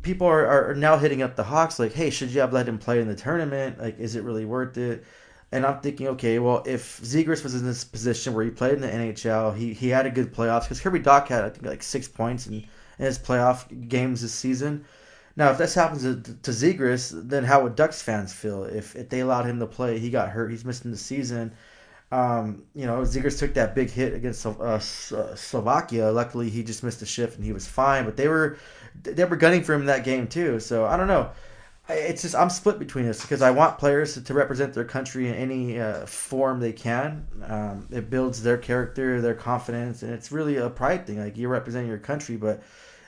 people are, are now hitting up the Hawks like, hey, should you have let him play in the tournament? Like, is it really worth it? And I'm thinking, okay, well, if Zegras was in this position where he played in the NHL, he, he had a good playoffs because Kirby Dach had I think like six points in, in his playoff games this season. Now, if this happens to, to then how would Ducks fans feel if, if they allowed him to play? He got hurt. He's missing the season. Um, you know, Zegras took that big hit against uh, uh, Slovakia. Luckily, he just missed a shift and he was fine. But they were they were gunning for him that game too. So I don't know. It's just I'm split between this because I want players to, to represent their country in any uh, form they can. Um, it builds their character, their confidence, and it's really a pride thing. Like you're representing your country, but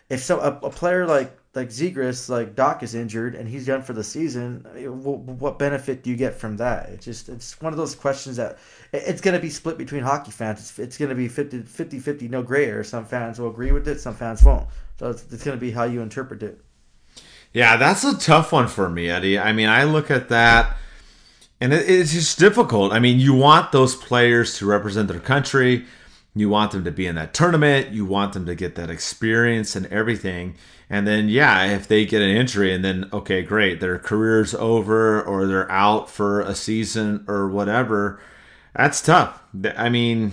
if so, a, a player like like Zegras, like Dach is injured and he's done for the season. What benefit do you get from that? It's just it's one of those questions that it's going to be split between hockey fans. It's, it's going to be 50, 50 50, no gray area. Some fans will agree with it, some fans won't. So it's, it's going to be how you interpret it. Yeah, that's a tough one for me, Eddie. I mean, I look at that and it, it's just difficult. I mean, you want those players to represent their country. You want them to be in that tournament. You want them to get that experience and everything. And then, yeah, if they get an injury and then, okay, great, their career's over or they're out for a season or whatever, that's tough. I mean,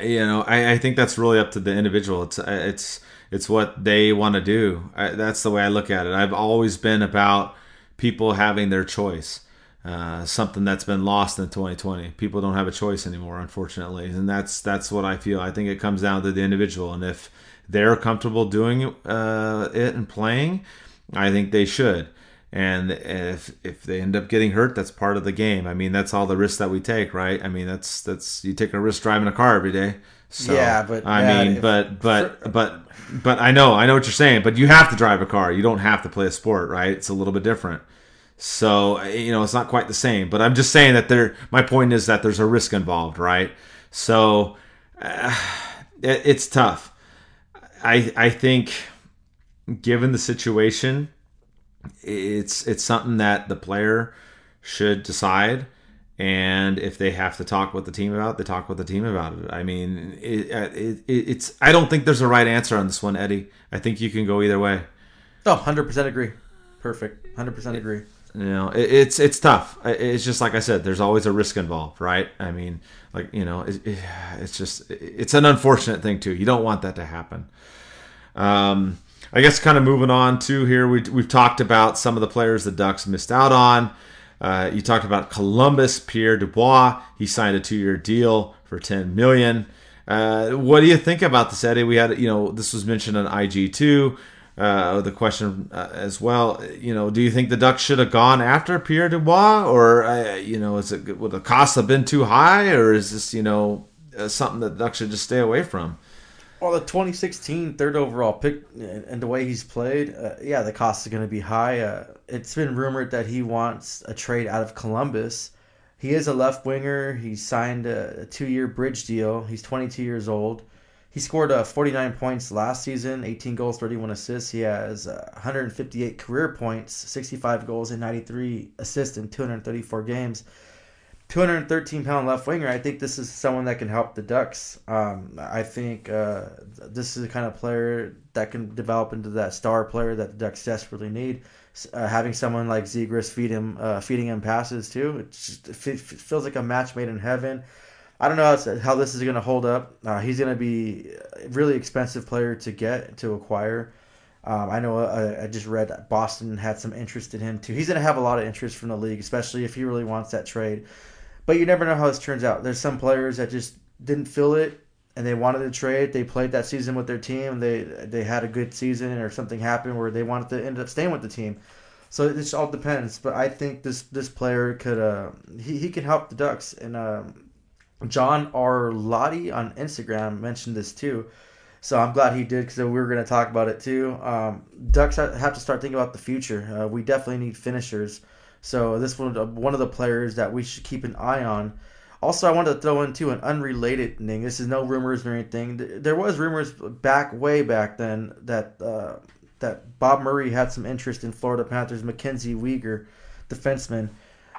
you know, I, I think that's really up to the individual. It's, uh, it's, it's what they want to do. I, that's the way I look at it. I've always been about people having their choice. Uh, something that's been lost in 2020. People don't have a choice anymore, unfortunately, and that's that's what I feel. I think it comes down to the individual, and if they're comfortable doing uh, it and playing, I think they should. And if if they end up getting hurt, that's part of the game. I mean, that's all the risks that we take, right? I mean, that's that's you take a risk driving a car every day. So, yeah, but I yeah, mean, if, but but for, but but I know I know what you're saying. But you have to drive a car. You don't have to play a sport, right? It's a little bit different. So you know, it's not quite the same. But I'm just saying that there. My point is that there's a risk involved, right? So. Uh, [sighs] it, it's tough. I I think, given the situation, it's it's something that the player should decide. And if they have to talk with the team about it, they talk with the team about it. I mean, it, it, it's. I don't think there's a right answer on this one, Eddie. I think you can go either way. Oh, 100% agree. Perfect. 100% agree. You know, it, it's it's tough. It's just like I said. There's always a risk involved, right? I mean, like you know, it, it's just it's an unfortunate thing too. You don't want that to happen. Um, I guess kind of moving on to here, we, we've talked about some of the players the Ducks missed out on. Uh, you talked about Columbus, Pierre Dubois. He signed a two-year deal for ten million. Uh, what do you think about this, Eddie? We had, you know, this was mentioned on IG too. Uh, the question uh, as well, you know, do you think the Ducks should have gone after Pierre Dubois, or uh, you know, is it would the cost have been too high, or is this you know uh, something that the Ducks should just stay away from? Well, the 2016 third overall pick and the way he's played, uh, yeah, the cost is going to be high. Uh, it's been rumored that he wants a trade out of Columbus. He is a left winger. He signed a, two year bridge deal. He's 22 years old. He scored uh, 49 points last season, 18 goals, 31 assists. He has uh, 158 career points, 65 goals, and 93 assists in 234 games. 213 pound left winger. I think this is someone that can help the Ducks. Um, I think uh, this is the kind of player that can develop into that star player that the Ducks desperately need. Uh, having someone like Zegras feed him, uh, feeding him passes too, it, just, it feels like a match made in heaven. I don't know how this is going to hold up. Uh, he's going to be a really expensive player to get to acquire. Um, I know uh, I just read that Boston had some interest in him too. He's going to have a lot of interest from the league, especially if he really wants that trade. But you never know how this turns out. There's some players that just didn't feel it and they wanted to trade. They played that season with their team. They they had a good season or something happened where they wanted to end up staying with the team. So it just all depends. But I think this this player could uh, he he can help the Ducks and. Um, John R. Lottie on Instagram mentioned this too. So I'm glad he did because we were going to talk about it too. Um, Ducks have to start thinking about the future. Uh, we definitely need finishers. So this one one of the players that we should keep an eye on. Also, I wanted to throw in too an unrelated thing. This is no rumors or anything. There was rumors back way back then that uh, that Bob Murray had some interest in Florida Panthers Mackenzie Weegar, defenseman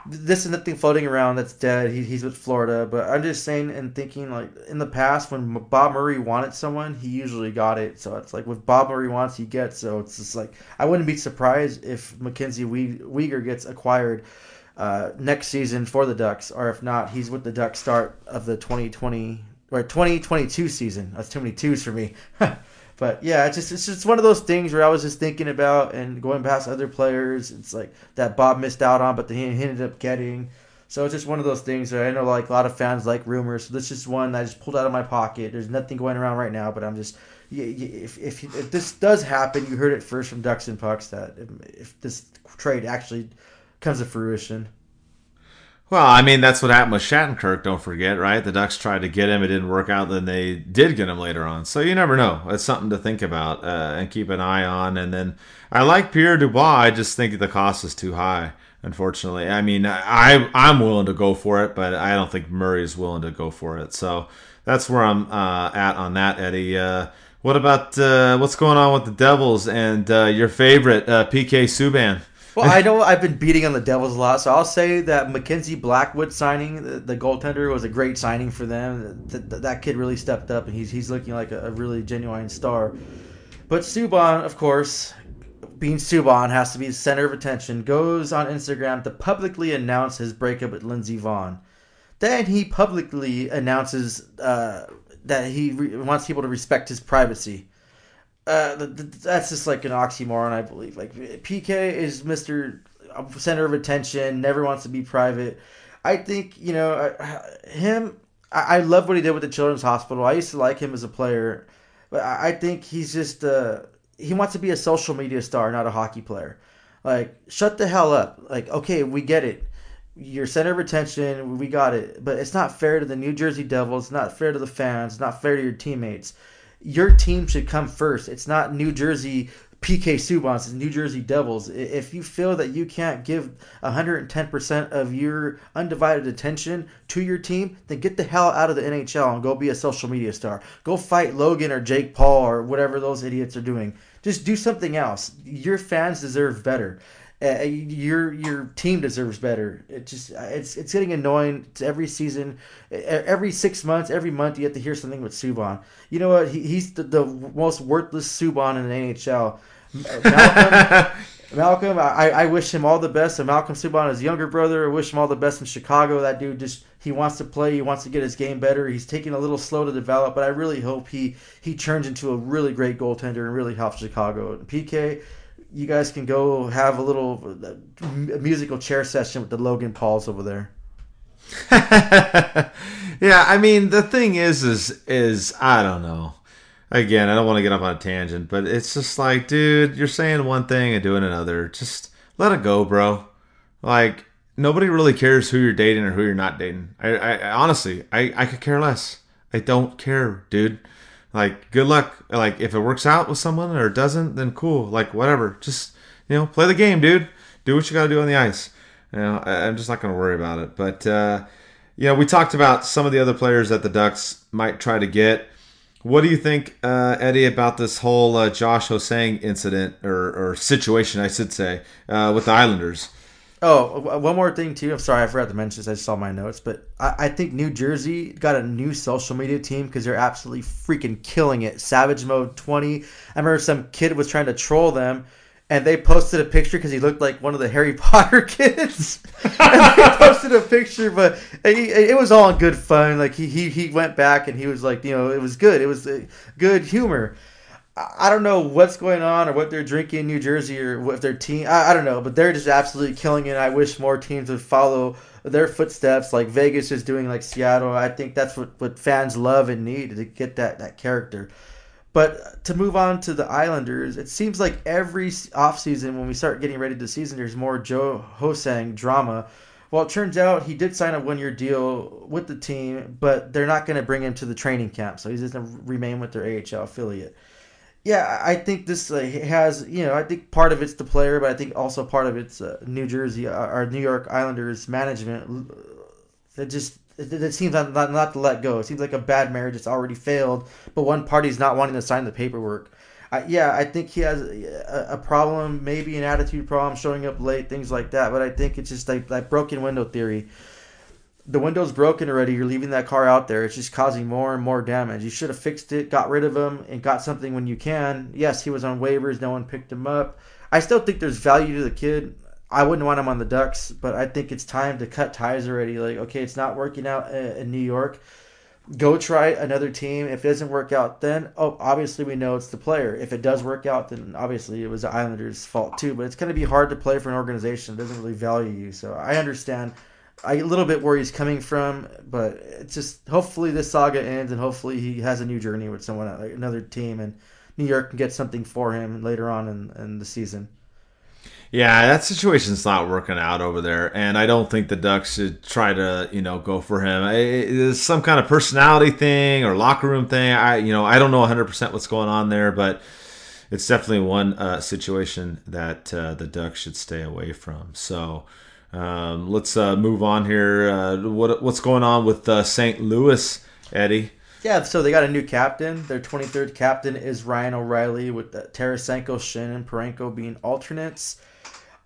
this is nothing floating around that's dead. He, he's with Florida, but I'm just saying and thinking like in the past when Bob Murray wanted someone, he usually got it. So it's like with Bob Murray wants, he gets. So it's just like I wouldn't be surprised if Mackenzie Weegar gets acquired uh, next season for the Ducks, or if not, he's with the Ducks start of the 2020 or 2022 season. That's too many twos for me. [laughs] But yeah, it's just it's just one of those things where I was just thinking about and going past other players. It's like that Bob missed out on, but he ended up getting. So it's just one of those things that I know like a lot of fans like rumors. So this is one I just pulled out of my pocket. There's nothing going around right now, but I'm just if if, if this does happen, you heard it first from Ducks and Pucks that if, if this trade actually comes to fruition. Well, I mean, that's what happened with Shattenkirk, don't forget, right? The Ducks tried to get him, it didn't work out, then they did get him later on. So you never know. It's something to think about uh, and keep an eye on. And then I like Pierre Dubois, I just think the cost is too high, unfortunately. I mean, I, I'm willing to go for it, but I don't think Murray's willing to go for it. So that's where I'm uh, at on that, Eddie. Uh, what about uh, what's going on with the Devils and uh, your favorite, uh, PK Subban? Well, I know I've been beating on the Devils a lot, so I'll say that Mackenzie Blackwood signing the, the goaltender was a great signing for them. That, kid really stepped up, and he's he's looking like a, a really genuine star. But Subban, of course, being Subban, has to be the center of attention. Goes on Instagram to publicly announce his breakup with Lindsey Vonn. Then he publicly announces uh, that he re- wants people to respect his privacy. Uh, that's just like an oxymoron, I believe. Like PK is Mister Center of Attention, never wants to be private. I think you know him. I love what he did with the Children's Hospital. I used to like him as a player, but I think he's just uh, he wants to be a social media star, not a hockey player. Like, shut the hell up. Like, okay, we get it. You're center of attention. We got it. But it's not fair to the New Jersey Devils. Not fair to the fans. Not fair to your teammates your team should come first. It's not New Jersey PK Subban it's New Jersey Devils. If you feel that you can't give 110% of your undivided attention to your team, then get the hell out of the NHL and go be a social media star. Go fight Logan or Jake Paul or whatever those idiots are doing. Just do something else. Your fans deserve better. Uh, uh your your team deserves better. It just uh, it's it's getting annoying it's every season, every six months, every month you have to hear something with Subban. You know what? He, he's the, the most worthless Subban in the NHL. Uh, Malcolm, [laughs] Malcolm, I, I wish him all the best. And Malcolm Subban, his younger brother, I wish him all the best in Chicago. That dude just he wants to play. He wants to get his game better. He's taking a little slow to develop, but I really hope he he turns into a really great goaltender and really helps Chicago. PK, you guys can go have a little uh, musical chair session with the Logan Pauls over there. [laughs] yeah, I mean the thing is, is is I don't know. Again, I don't want to get up on a tangent, but it's just like, dude, you're saying one thing and doing another. Just let it go, bro. Like nobody really cares who you're dating or who you're not dating. I, I, I honestly, I, I could care less. I don't care, dude. Like, good luck. Like, if it works out with someone or it doesn't, then cool. Like, whatever. Just, you know, play the game, dude. Do what you got to do on the ice. You know, I, am just not going to worry about it. But, uh, you know, we talked about some of the other players that the Ducks might try to get. What do you think, uh, Eddie, about this whole uh, Josh Ho-Sang incident or, or, situation, I should say, uh, with the Islanders? Oh, one more thing too. I'm sorry, I forgot to mention this. I saw my notes, but I, I think New Jersey got a new social media team because they're absolutely freaking killing it. Savage Mode 20. I remember some kid was trying to troll them, and they posted a picture because he looked like one of the [laughs] Harry Potter kids. [laughs] and they [laughs] posted a picture, but he, it was all in good fun. Like he, he he went back and he was like, you know, it was good. It was uh, good humor. I don't know what's going on or what they're drinking in New Jersey or what their team. I, I, don't know, but they're just absolutely killing it. I wish more teams would follow their footsteps, like Vegas is doing, like Seattle. I think that's what, what fans love and need to get that that character. But to move on to the Islanders, it seems like every offseason when we start getting ready to season, there's more Joe Ho-Sang drama. Well, it turns out he did sign a one year deal with the team, but they're not going to bring him to the training camp, so he's just going to remain with their AHL affiliate yeah, I think this uh, has you know I think part of it's the player, but I think also part of it's uh, New Jersey uh, or New York Islanders management that just it, it seems not, not, to let go. It seems like a bad marriage that's already failed, but one party's not wanting to sign the paperwork. I, yeah, I think he has a, a, problem, maybe an attitude problem, showing up late, things like that. But I think it's just like that broken window theory the window's broken already. You're leaving that car out there. It's just causing more and more damage. You should have fixed it, got rid of him, and got something when you can. Yes, he was on waivers. No one picked him up. I still think there's value to the kid. I wouldn't want him on the Ducks, but I think it's time to cut ties already. Like, okay, it's not working out in New York. Go try another team. If it doesn't work out, then oh, obviously we know it's the player. If it does work out, then obviously it was the Islanders' fault too. But it's going to be hard to play for an organization that doesn't really value you. So I understand I a little bit where he's coming from, but it's just hopefully this saga ends and hopefully he has a new journey with someone like another team and New York can get something for him later on in, in the season. Yeah, that situation's not working out over there, and I don't think the Ducks should try to, you know, go for him. It's some kind of personality thing or locker room thing. I, you know, I don't know 100% what's going on there, but it's definitely one uh, situation that uh, the Ducks should stay away from. So, um, let's uh, move on here. Uh, what what's going on with uh, St. Louis, Eddie? Yeah, so they got a new captain. Their 23rd captain is Ryan O'Reilly, with uh, Tarasenko, Schenn, and Parayko being alternates.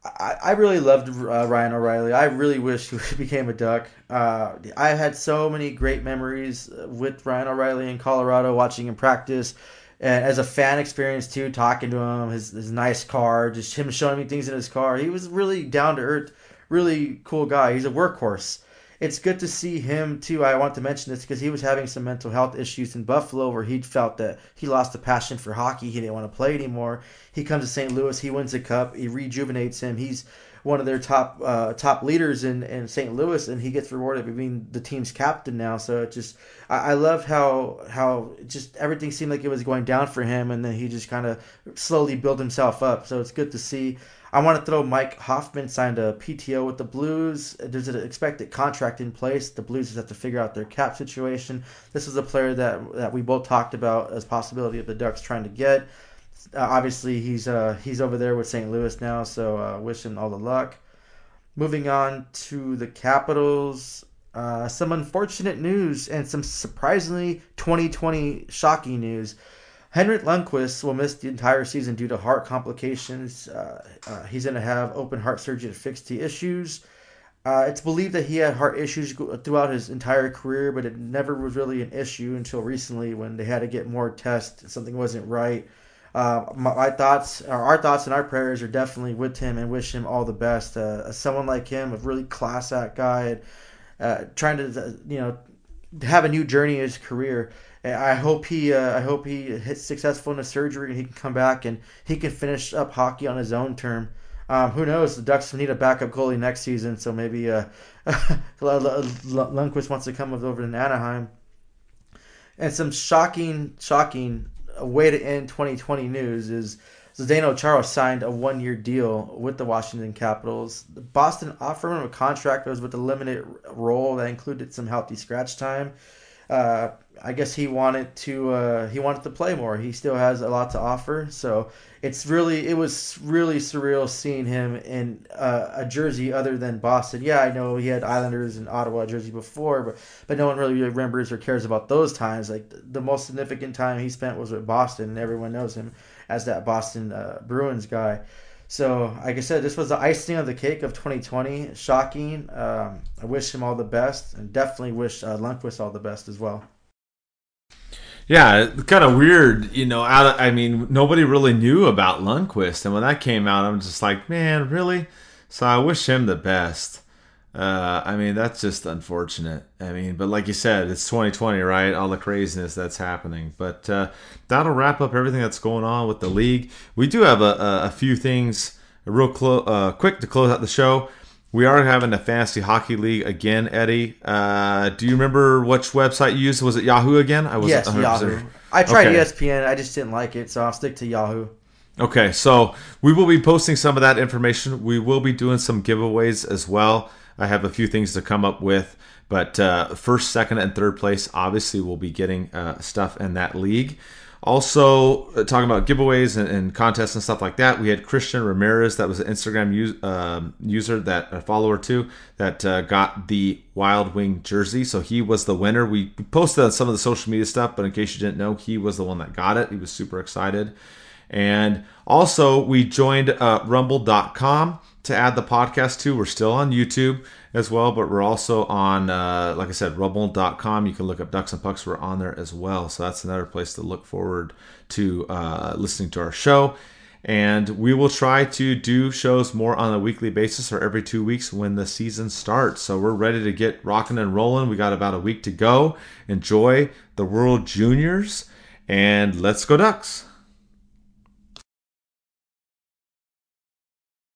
I, I really loved uh, Ryan O'Reilly. I really wish [laughs] he became a Duck. Uh, I had so many great memories with Ryan O'Reilly in Colorado, watching him practice and as a fan experience too, talking to him, his, his nice car, just him showing me things in his car. He was really down to earth really cool guy. He's a workhorse. It's good to see him too. I want to mention this because he was having some mental health issues in Buffalo where he felt that he lost the passion for hockey. He didn't want to play anymore. He comes to St. Louis. He wins a cup. He rejuvenates him. He's one of their top uh, top leaders in, in St. Louis, and he gets rewarded for being the team's captain now. So it just I, I love how how just everything seemed like it was going down for him, and then he just kind of slowly built himself up. So it's good to see. I want to throw Mike Hoffman signed a PTO with the Blues. There's an expected contract in place. The Blues just have to figure out their cap situation. This is a player that that we both talked about as possibility of the Ducks trying to get. Uh, obviously, he's uh, he's over there with St. Louis now, so uh, wish him all the luck. Moving on to the Capitals, uh, some unfortunate news and some surprisingly 2020 shocking news. Henrik Lundqvist will miss the entire season due to heart complications. Uh, uh, he's going to have open heart surgery to fix the issues. Uh, it's believed that he had heart issues throughout his entire career, but it never was really an issue until recently when they had to get more tests. Something wasn't right. Uh, my, my, thoughts, our thoughts, and our prayers are definitely with him and wish him all the best. Uh, someone like him, a really class act guy, uh, trying to you know have a new journey in his career. I hope he uh, I hope he hits successful in the surgery and he can come back and he can finish up hockey on his own term. Um, who knows? The Ducks need a backup goalie next season, so maybe uh, [laughs] Lundqvist wants to come over to Anaheim. And some shocking, shocking way to end 2020 news is Zdeno Chara signed a one-year deal with the Washington Capitals. Boston offered him a contract that was with a limited role that included some healthy scratch time. Uh, I guess he wanted to uh, he wanted to play more. He still has a lot to offer, so it's really it was really surreal seeing him in uh, a jersey other than Boston. Yeah, I know he had Islanders and Ottawa jersey before, but but no one really remembers or cares about those times. Like the most significant time he spent was with Boston, and everyone knows him as that Boston uh, Bruins guy. So, like I said, this was the icing on the cake of 2020. Shocking. Um, I wish him all the best, and definitely wish uh, Lundqvist all the best as well. Yeah, kind of weird, you know. Out, of, I mean, nobody really knew about Lundqvist, and when that came out, I'm just like, man, really? So I wish him the best. Uh, I mean, that's just unfortunate. I mean, but like you said, it's 2020, right? All the craziness that's happening. But uh, that'll wrap up everything that's going on with the league. We do have a, a, a few things real clo- uh, quick to close out the show. We are having a fantasy hockey league again, Eddie. Uh, do you remember which website you used? Was it Yahoo again? I was yes, Yahoo. I tried okay. ESPN. I just didn't like it, so I'll stick to Yahoo. Okay, so we will be posting some of that information. We will be doing some giveaways as well. I have a few things to come up with, but uh, first, second, and third place obviously will be getting uh, stuff in that league. Also, uh, talking about giveaways and, and, contests and stuff like that, we had Christian Ramirez, that was an Instagram um, user, that a follower too, that uh, got the Wild Wing jersey. So he was the winner. We posted on some of the social media stuff, but in case you didn't know, he was the one that got it. He was super excited. And also, we joined uh, rumble.com to add the podcast to. We're still on YouTube as well, but we're also on, uh, like I said, rumble.com. You can look up Ducks and Pucks. We're on there as well. So that's another place to look forward to uh, listening to our show. And we will try to do shows more on a weekly basis or every two weeks when the season starts. So we're ready to get rocking and rolling. We got about a week to go. Enjoy the World Juniors and let's go, Ducks.